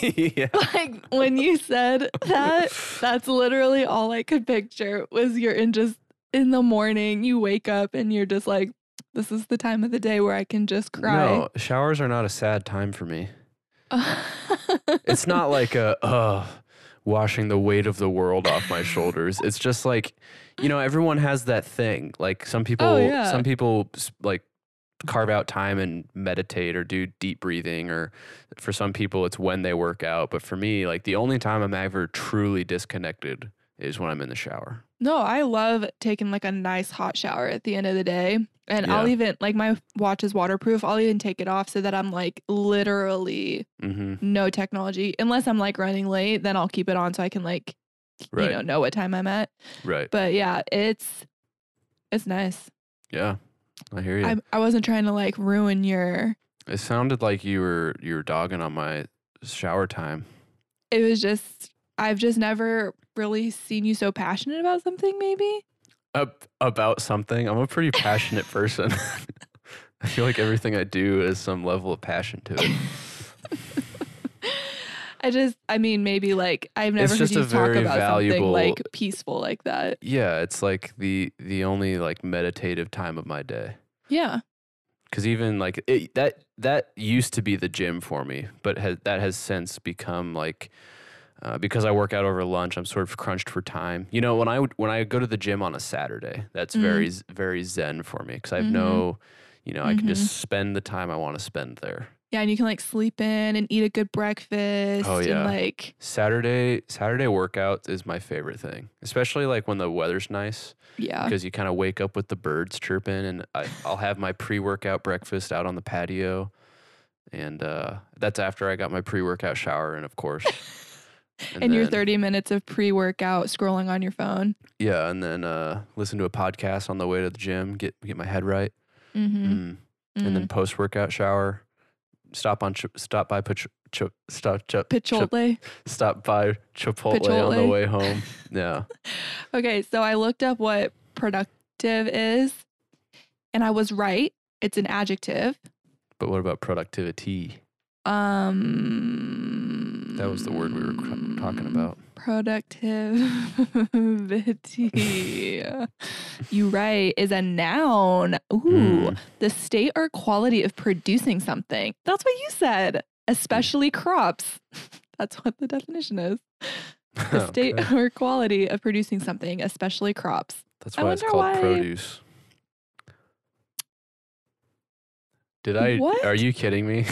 yeah. like when you said that that's literally all i could picture was you're in just in the morning you wake up and you're just like this is the time of the day where i can just cry No, showers are not a sad time for me. *laughs* It's not like a uh washing the weight of the world off my shoulders. It's just like, you know, everyone has that thing. Like some people Oh, yeah. some people like carve out time and meditate or do deep breathing or for some people it's when they work out, but for me, like the only time I'm ever truly disconnected is when I'm in the shower. No, I love taking like a nice hot shower at the end of the day. And I'll even like my watch is waterproof. I'll even take it off so that I'm like literally Mhm. no technology. Unless I'm like running late, then I'll keep it on so I can like Right. you know know what time I'm at. Right. But yeah, it's it's nice. Yeah. I hear you. I I wasn't trying to like ruin your it sounded like you were you were dogging on my shower time. it was just I've just never really seen you so passionate about something maybe. Ab- about something. I'm a pretty passionate person. *laughs* I feel like everything I do has some level of passion to it. *laughs* I just I mean maybe like I've never It's heard you talk about valuable- something like peaceful like that. Yeah, it's like the the only like meditative time of my day. Yeah. Cuz even like it, that that used to be the gym for me, but has, that has since become like uh, because I work out over lunch, I'm sort of crunched for time. You know, when I when I go to the gym on a Saturday, that's Mhm. very very zen for me because I have Mhm. no, you know, I can just spend the time I want to spend there. Yeah, and you can like sleep in and eat a good breakfast. Oh, yeah. And like, Saturday Saturday workout is my favorite thing, especially like when the weather's nice yeah. because you kind of wake up with the birds chirping, and I, I'll have my pre-workout breakfast out on the patio, and uh, that's after I got my pre-workout shower, and of course, *laughs* And, your then- 30 minutes of pre workout scrolling on your phone. yeah, and then uh, listen to a podcast on the way to the gym, get get my head right, Mm-hmm. mm. and then post-workout shower, stop on stop by Pach- Ch- stop Ch- Ch- Chipotle. stop by Chipotle, on the way home. *laughs* Yeah. Okay, so I looked up what productive is, and I was right. It's an adjective. But what about productivity? Um, That was the word we were cr- talking about. Productivity. *laughs* you right is a noun. Ooh, Mm. the state or quality of producing something. That's what you said. Especially crops. *laughs* That's what the definition is. *laughs* The state Okay. or quality of producing something, especially crops. That's why it's called why- produce. Did I? What? Are you kidding me?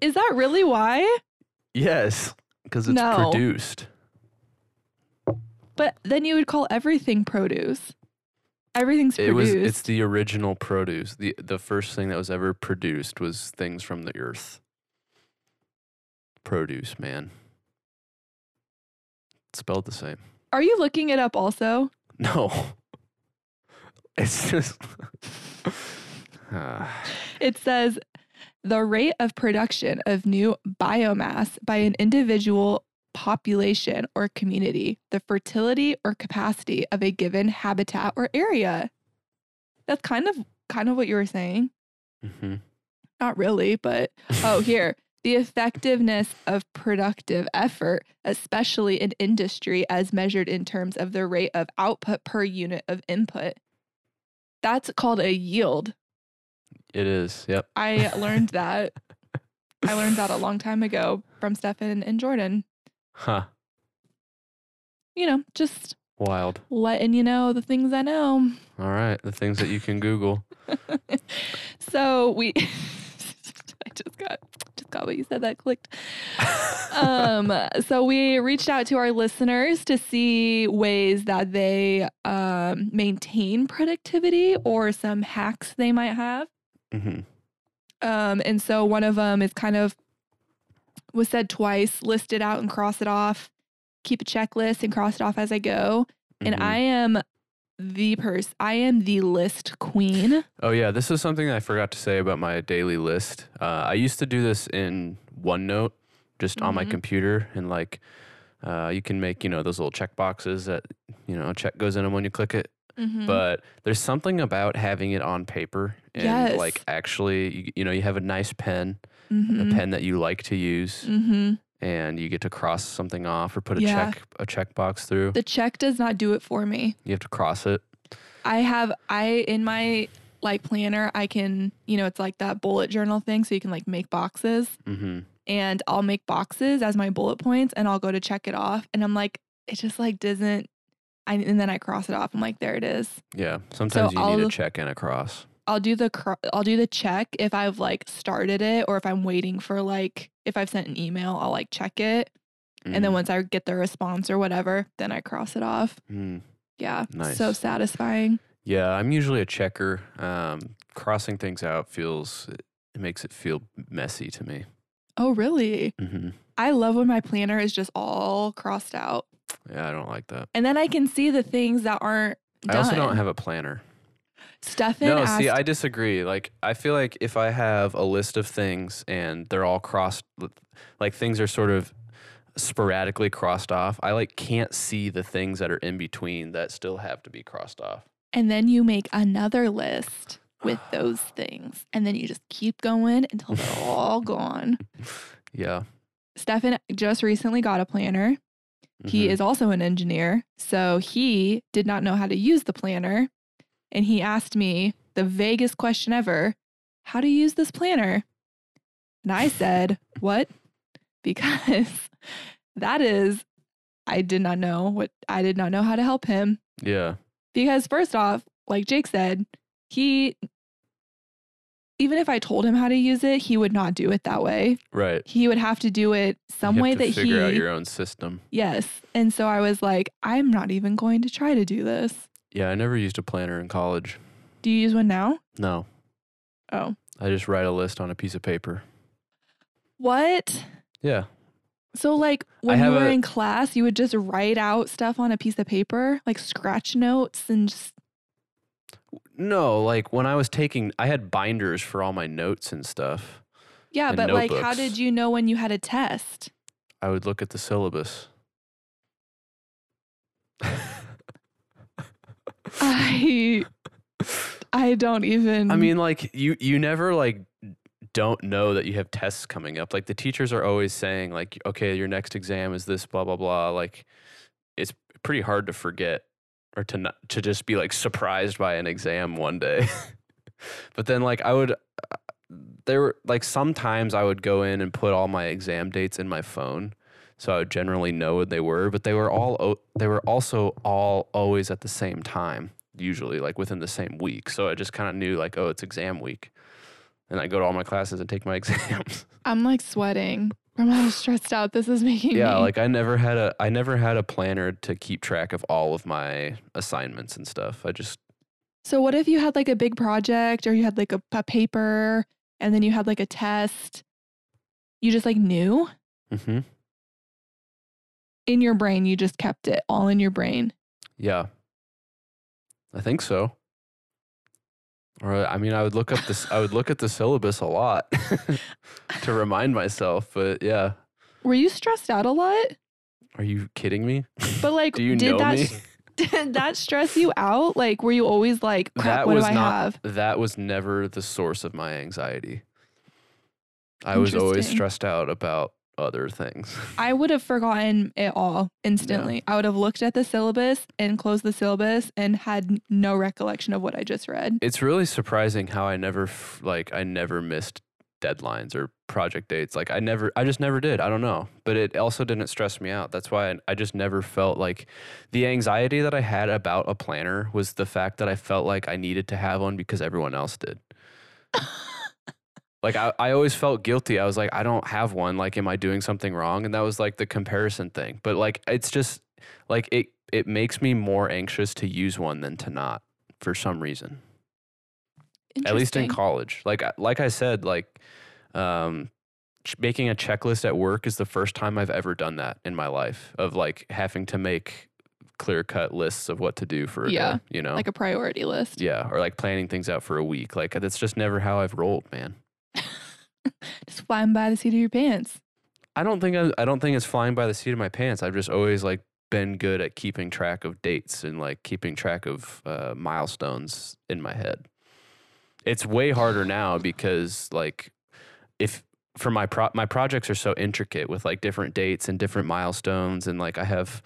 Is that really why? Yes, because it's No. produced. But then you would call everything produce. Everything's It was. produced. It's the original produce. the The first thing that was ever produced was things from the earth. Produce, man. It's spelled the same. Are you looking it up also? No. *laughs* It's just. *laughs* Ah, It says the rate of production of new biomass by an individual population or community, the fertility or capacity of a given habitat or area. That's kind of kind of what you were saying. mhm. Not really, but oh, here. *laughs* The effectiveness of productive effort, especially in industry, as measured in terms of the rate of output per unit of input. That's called a yield. It is. Yep. I learned that. *laughs* I learned that a long time ago from Stefan and Jordan. Huh. You know, just Wild. letting you know the things I know. All right. The things that you can Google. *laughs* so we *laughs* I just got just got what you said that clicked. um so we reached out to our listeners to see ways that they um maintain productivity or some hacks they might have. Hmm Um, and so one of them is kind of was said twice, list it out and cross it off, keep a checklist and cross it off as I go. And Mhm. I am the person, I am the list queen. Oh yeah, this is something I forgot to say about my daily list. Uh, I used to do this in OneNote, just on my Mhm. computer, and like uh, you can make you know those little check boxes that you know check goes in them when you click it. Mhm. But there's something about having it on paper and Yes. like actually, you, you know, you have a nice pen, Mhm. a pen that you like to use, Mhm. and you get to cross something off or put a Yeah. check a check box through. The check does not do it for me. You have to cross it. I have I in my like planner, I can, you know, it's like that bullet journal thing. So you can like make boxes. hmm and I'll make boxes as my bullet points and I'll go to check it off and I'm like it just like doesn't I and then I cross it off. I'm like there it is. Yeah. Sometimes you need I'll- a check and a cross. I'll do the cro- I'll do the check if I've like started it or if I'm waiting for like if I've sent an email, I'll like check it and then Mhm. once I get the response or whatever, then I cross it off. Mm. Yeah. Nice. So satisfying. Yeah, I'm usually a checker. Um, crossing things out feels it makes it feel messy to me. Oh, really? hmm I love when my planner is just all crossed out. Yeah, I don't like that. And then I can see the things that aren't done. I also don't have a planner. Stefan no, asked, see, I disagree. Like, I feel like if I have a list of things and they're all crossed, like things are sort of sporadically crossed off, I like can't see the things that are in between that still have to be crossed off. And then you make another list with *sighs* those things. And then you just keep going until they're all gone. *laughs* Yeah. Stefan just recently got a planner. He Mhm. is also an engineer. So he did not know how to use the planner. And he asked me the vaguest question ever How do you use this planner? And I said, *laughs* What? Because *laughs* that is, I did not know what, I did not know how to help him. Yeah. Because first off, like Jake said, he even if I told him how to use it, he would not do it that way. Right. He would have to do it some you way have to that figure he out your own system. Yes. And so I was like, I'm not even going to try to do this. Yeah, I never used a planner in college. Do you use one now? No, Oh. I just write a list on a piece of paper. What? Yeah. So like when you were a- in class, you would just write out stuff on a piece of paper, like scratch notes and just No, like when I was taking, I had binders for all my notes and stuff. Yeah, And but like how did you know when you had a test? I would look at the syllabus. I I don't even I mean, like you, you never like don't know that you have tests coming up. Like the teachers are always saying, like, okay, your next exam is this, blah blah blah. Like, it's pretty hard to forget or to not to just be like surprised by an exam one day. *laughs* but then, like, I would. There were like sometimes I would go in and put all my exam dates in my phone, so I would generally know what they were. But they were all o- they were also all always at the same time, usually like within the same week. So I just kind of knew like, oh, it's exam week, and I go to all my classes and take my *laughs* exams. I'm like sweating from how stressed out this is making yeah, me. like I never had a I never had a planner to keep track of all of my assignments and stuff. I just So what if you had like a big project or you had like a, a paper and then you had like a test? You just like knew hmm in your brain, you just kept it all in your brain. yeah. I think so. Or I mean, I would look up this. I would look at the syllabus a lot *laughs* to remind myself. But yeah, Were you stressed out a lot? are you kidding me? But like, *laughs* Do you did know that me? *laughs* did that stress you out? Like, were you always like, crap, that what was do I not. have? That was never the source of my anxiety. I was always stressed out about other things. *laughs* I would have forgotten it all instantly. I would have looked at the syllabus and closed the syllabus and had no recollection of what I just read. it's really surprising how I never f- like I never missed deadlines or project dates. Like I never I just never did. I don't know. But it also didn't stress me out. That's why I, I just never felt like the anxiety that I had about a planner was the fact that I felt like I needed to have one because everyone else did. *laughs* like I, I always felt guilty. I was like, I don't have one. Like, am I doing something wrong? And that was like the comparison thing. But like it's just like it it makes me more anxious to use one than to not for some reason at least in college. Like like I said, like um, making a checklist at work is the first time I've ever done that in my life of like having to make clear cut lists of what to do for Yeah, day, you know. like a priority list. yeah, or like planning things out for a week. Like that's just never how I've rolled, man. *laughs* Just flying by the seat of your pants. I don't think I, I don't think it's flying by the seat of my pants. I've just always like been good at keeping track of dates and like keeping track of uh, milestones in my head. It's way harder now because like if for my pro my projects are so intricate with like different dates and different milestones and like I have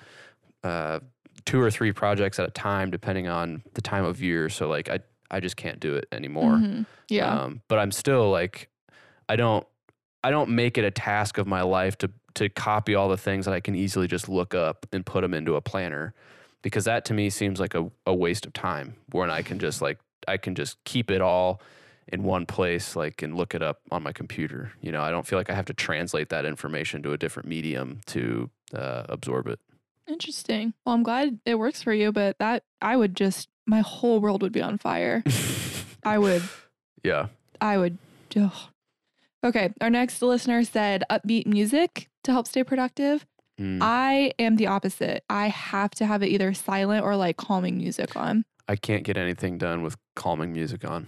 uh, two or three projects at a time depending on the time of year. So like I I just can't do it anymore. Mhm. Yeah. Um, but I'm still like, I don't, I don't make it a task of my life to to copy all the things that I can easily just look up and put them into a planner, because that to me seems like a, a waste of time. When I can just like, I can just keep it all in one place, like and look it up on my computer. You know, I don't feel like I have to translate that information to a different medium to uh, absorb it. Interesting. Well, I'm glad it works for you, but that I would just my whole world would be on fire. *laughs* I would yeah. I would ugh. Okay, our next listener said upbeat music to help stay productive. Mm. I am the opposite. I have to have it either silent or like calming music on. I can't get anything done with calming music on.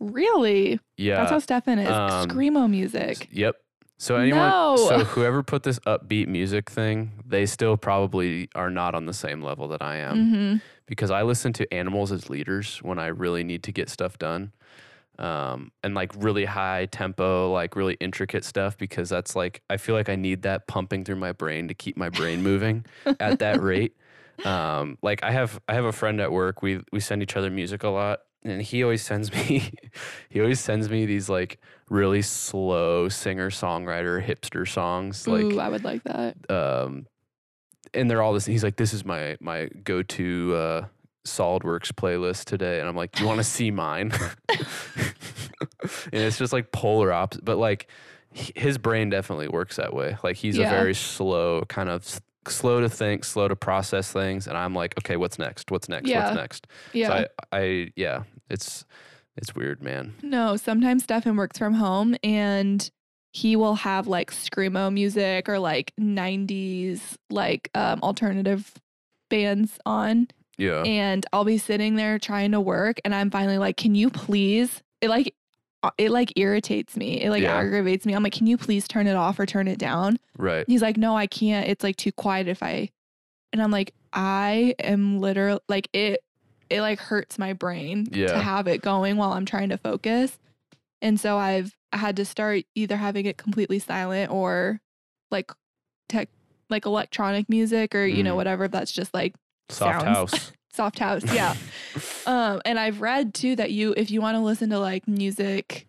Really? Yeah. That's how Stefan is. um, Screamo music. Yep. So anyone, No. so *laughs* whoever put this upbeat music thing, they still probably are not on the same level that I am hmm because I listen to animals as leaders when I really need to get stuff done, um, and like really high tempo, like really intricate stuff because that's like I feel like I need that pumping through my brain to keep my brain moving *laughs* at that rate. Um, like I have I have a friend at work. We we send each other music a lot, and he always sends me *laughs* he always sends me these like really slow singer songwriter hipster songs like I would like that. um and they're all this he's like this is my my go-to uh solidworks playlist today and i'm like do you want to see mine *laughs* and it's just like polar opposite but like his brain definitely works that way like he's Yeah. a very slow kind of s- slow to think slow to process things and i'm like okay what's next what's next Yeah. what's next Yeah. so I, I yeah it's it's weird man No, sometimes Stefan works from home and he will have like screamo music or like 90s like um alternative bands on yeah and I'll be sitting there trying to work and I'm finally like, "Can you please?" It like uh, it like irritates me. It like Yeah. aggravates me. I'm like, "Can you please turn it off or turn it down?" right He's like, "No, I can't. It's like too quiet if I." And I'm like, "I am literally like it it like hurts my brain to have it going while I'm trying to focus." And so I've had to start either having it completely silent or like tech like electronic music or you know Mm. whatever that's just like soft sounds. house *laughs* soft house yeah um and i've read too that you if you want to listen to like music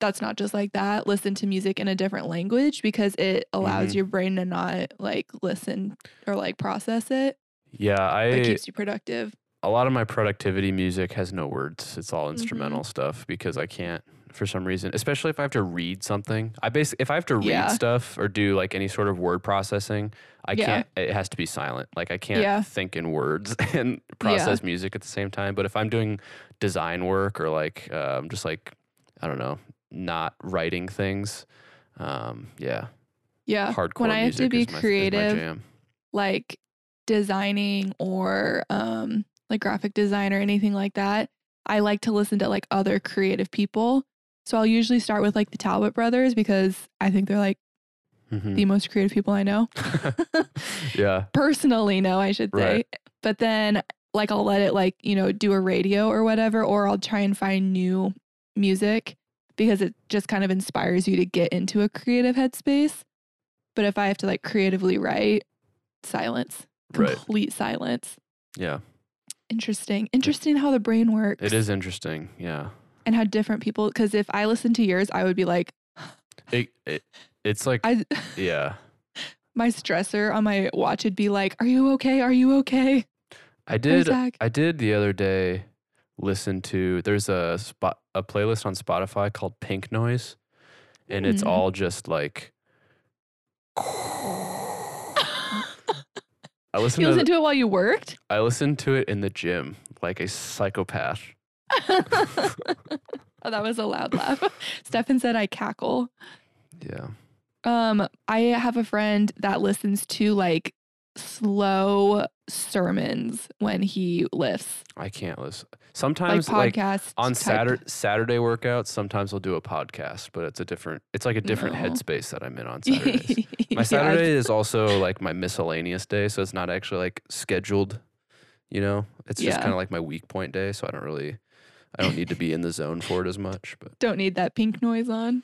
that's not just like that listen to music in a different language because it allows Mhm. your brain to not like listen or like process it yeah i it keeps you productive a lot of my productivity music has no words. It's Mm-hmm. all instrumental stuff because I can't for some reason, especially if I have to read something. I basically if I have to read Yeah. stuff or do like any sort of word processing, I Yeah. can't it has to be silent. Like I can't Yeah. think in words *laughs* and process music at the same time. But if I'm doing design work or like um, just like I don't know, not writing things, um, yeah, yeah hardcore when i have to be my creative like designing or um like graphic design or anything like that, I like to listen to like other creative people. So I'll usually start with like the Talbot brothers because I think they're like Mhm. the most creative people I know. *laughs* yeah. *laughs* Personally, know I should say. Right. But then like I'll let it like, you know, do a radio or whatever, or I'll try and find new music because it just kind of inspires you to get into a creative headspace. But if I have to like creatively write, silence. Right. Complete silence. Yeah. Interesting. Interesting how the brain works. It is interesting. Yeah. And how different people because if I listened to yours, I would be like, *gasps* It, it it's like I *laughs* yeah. my stressor on my watch would be like, Are you okay? Are you okay? I did I did the other day listen to there's a spot a playlist on Spotify called Pink Noise and it's Mm. all just like *laughs* I listened you to listened to it while you worked? I listened to it in the gym like a psychopath. *laughs* oh, that was a loud laugh. *laughs* Stefan said I cackle. Yeah. Um, I have a friend that listens to like slow sermons when he lifts, I can't listen. Sometimes like, podcast on type- Saturday Saturday workouts, sometimes I'll do a podcast, but it's a different it's like a different No. headspace that I'm in on *laughs* Saturdays. My Saturday is also like my miscellaneous day, so it's not actually like scheduled. You know, it's just kind of like my weak point day, so I don't really, I don't need to be in the zone for it as much. But don't need that pink noise on.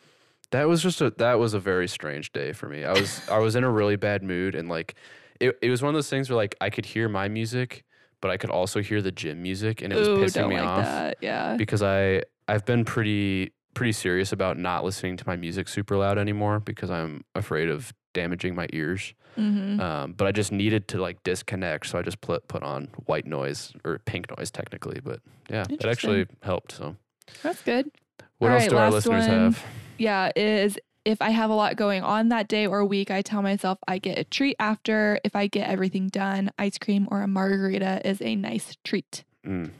that was just a that was a very strange day for me. I was I was in a really bad mood, and like it it was one of those things where like I could hear my music, but I could also hear the gym music, and it was Ooh, pissing me like off that. Yeah. because I I've been pretty pretty serious about not listening to my music super loud anymore because I'm afraid of damaging my ears. hmm Um, but I just needed to like disconnect, so I just put put on white noise or pink noise technically. But yeah, it actually helped. So That's good. what All else right, do our listeners one. have? Yeah, is if I have a lot going on that day or week, I tell myself I get a treat after. If I get everything done, ice cream or a margarita is a nice treat. Mm,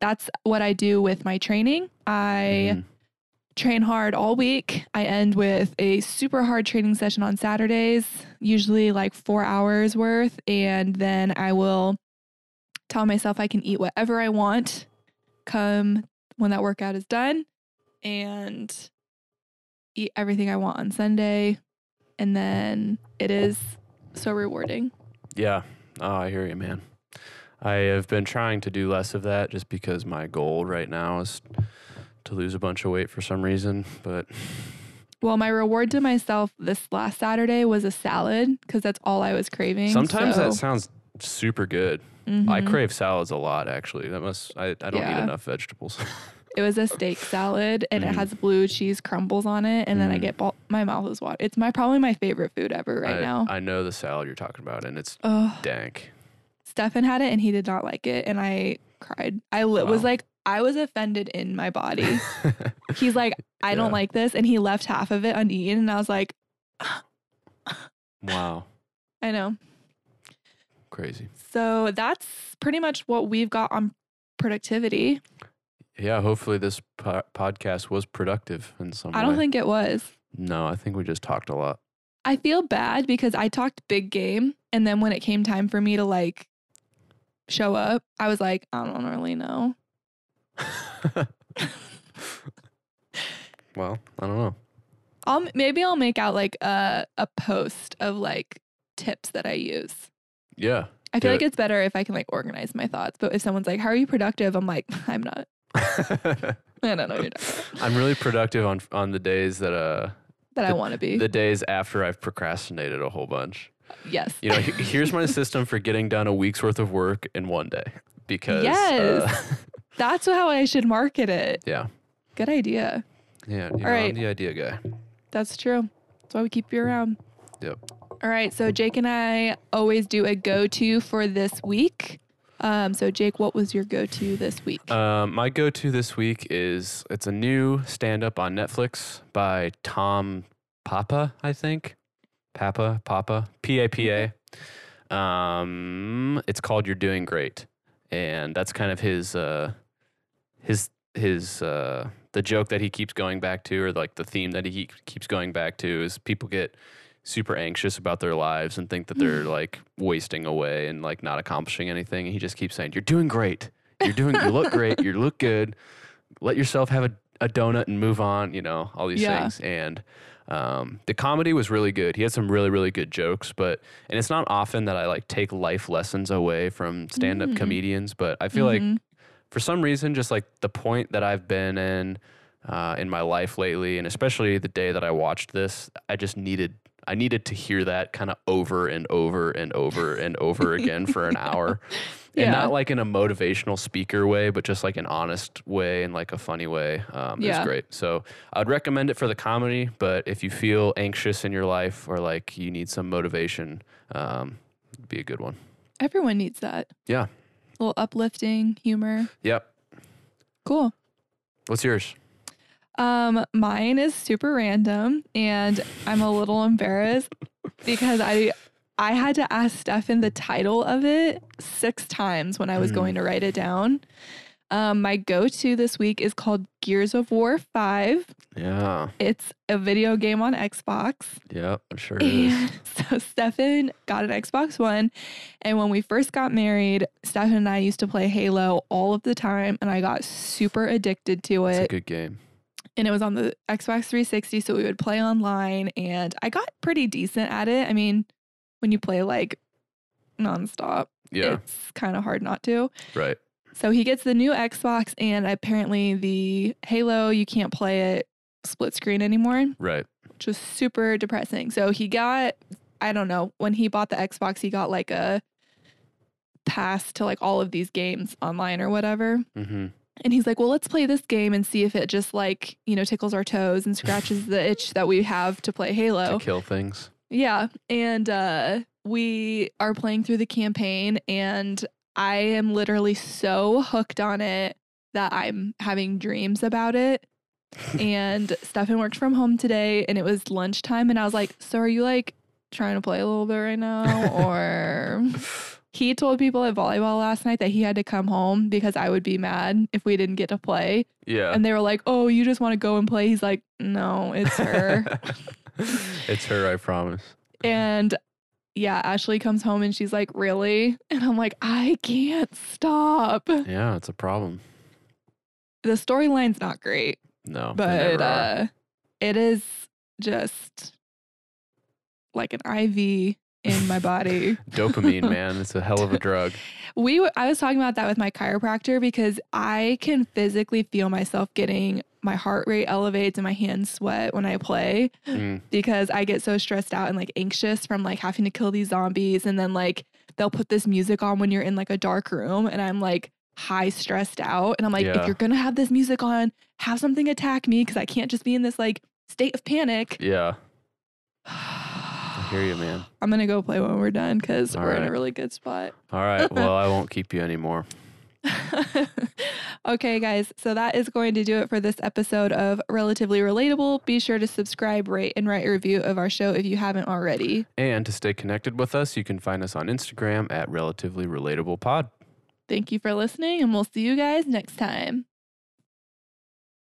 That's what I do with my training. I mhm. Train hard all week. I end with a super hard training session on Saturdays, usually like four hours worth. And then I will tell myself I can eat whatever I want come when that workout is done and eat everything I want on Sunday. And then it is so rewarding. Yeah. Oh, I hear you, man. I have been trying to do less of that just because my goal right now is to lose a bunch of weight for some reason. But Well, my reward to myself this last Saturday was a salad because that's all I was craving. sometimes so, that sounds super good. I Mhm. crave salads a lot, actually. That must I, I don't Yeah. eat enough vegetables. *laughs* It was a steak salad and Mm. it has blue cheese crumbles on it. And then I Mm. get ball- my mouth is water. It's my probably my favorite food ever right I, now. I know the salad you're talking about, and it's Oh, dank. Stefan had it and he did not like it. And I cried. I li- was like, I was offended in my body. *laughs* He's like, I don't like this. And he left half of it uneaten. And I was like, wow, I know. crazy. So that's pretty much what we've got on productivity. Yeah, hopefully this po- podcast was productive in some I don't think it was. No, I think we just talked a lot. I feel bad because I talked big game. And then when it came time for me to like show up, I was like, I don't really know. *laughs* well, I don't know. I'll maybe I'll make out like a a post of like tips that I use. Yeah. I feel like it. it's better if I can like organize my thoughts. But if someone's like, "How are you productive?" I'm like, *laughs* "I'm not. *laughs* I don't know. What you're I'm really productive on on the days that uh That I want to be." the days after I've procrastinated a whole bunch. Yes. You know, here's my system for getting done a week's worth of work in one day because Yes. uh, *laughs* That's how I should market it. yeah. Good idea. Yeah, you know, right. I'm the idea guy. That's true. That's why we keep you around. Yep. All right. So Jake and I always do a go-to for this week. Um, so Jake, what was your go-to this week? Um, my go-to this week is it's a new stand-up on Netflix by Tom Papa, I think. Papa, Papa, P A P A. Um, it's called "You're Doing Great," and that's kind of his uh, his his uh, the joke that he keeps going back to, or like the theme that he keeps going back to, is people get super anxious about their lives and think that they're *laughs* like wasting away and like not accomplishing anything. And he just keeps saying, You're doing great. You're doing, you look great. You look good. Let yourself have a, a donut and move on, you know, all these Yeah. things. And um, the comedy was really good. He had some really, really good jokes, but, and it's not often that I like take life lessons away from stand up Mm. comedians, but I feel like Mhm. for some reason, just like the point that I've been in uh, in my life lately, and especially the day that I watched this, I just needed I needed to hear that kind of over and over and over and over again for an hour, *laughs* and not like in a motivational speaker way, but just like an honest way and like a funny way. Um, It Yeah. was great. So I'd recommend it for the comedy, but if you feel anxious in your life or like you need some motivation, um, it'd be a good one. everyone needs that. Yeah. A little uplifting humor. Yep. Cool. What's yours? Um, mine is super random and I'm a little embarrassed because I I had to ask Stefan the title of it six times when I was Mm. going to write it down. Um, my go-to this week is called Gears of War 5. Yeah. It's a video game on Xbox. Yeah, I'm sure *laughs* it is. And so Stefan got an Xbox One. And when we first got married, Stefan and I used to play Halo all of the time. And I got super addicted to it. It's a good game. And it was on the Xbox 360. So we would play online. And I got pretty decent at it. I mean, when you play like nonstop, Yeah. it's kind of hard not to. Right. So he gets the new Xbox. And apparently, the Halo, you can't play it split screen anymore Right. which was super depressing. So he got, I don't know, when he bought the Xbox, he got like a pass to like all of these games online or whatever. Mm-hmm. And he's like, well, let's play this game and see if it just like, you know, tickles our toes and scratches the *laughs* itch that we have to play Halo. To kill things. Yeah. And uh we are playing through the campaign and I am literally so hooked on it that I'm having dreams about it. and *laughs* Stefan worked from home today and it was lunchtime and I was like, "So are you like trying to play a little bit right now or *laughs* he told people at volleyball last night that he had to come home because I would be mad if we didn't get to play. Yeah. And they were like, "Oh, you just want to go and play." He's like, "No, it's her." *laughs* it's her, I promise. And yeah, Ashley comes home and she's like, Really? And I'm like, I can't stop. Yeah, it's a problem. The storyline's not great, No. but uh, it is just like an IV in my body. *laughs* dopamine, man. It's a hell of a drug. We, w- I was talking about that with my chiropractor because I can physically feel myself getting my heart rate elevates and my hands sweat when I play. Mm, because I get so stressed out and like anxious from like having to kill these zombies. And then like they'll put this music on when you're in like a dark room and I'm like high stressed out. And I'm like, Yeah. if you're gonna have this music on, have something attack me because I can't just be in this like state of panic. yeah. *sighs* *sighs* *sighs* Hear you, man. I'm gonna go play when we're done because we're in a really good spot. All right. Well, I *laughs* won't keep you anymore. *laughs* okay, guys. So that is going to do it for this episode of Relatively Relatable. Be sure to subscribe, rate, and write a review of our show if you haven't already. And to stay connected with us, you can find us on Instagram at Relatively Relatable Pod. Thank you for listening, and we'll see you guys next time.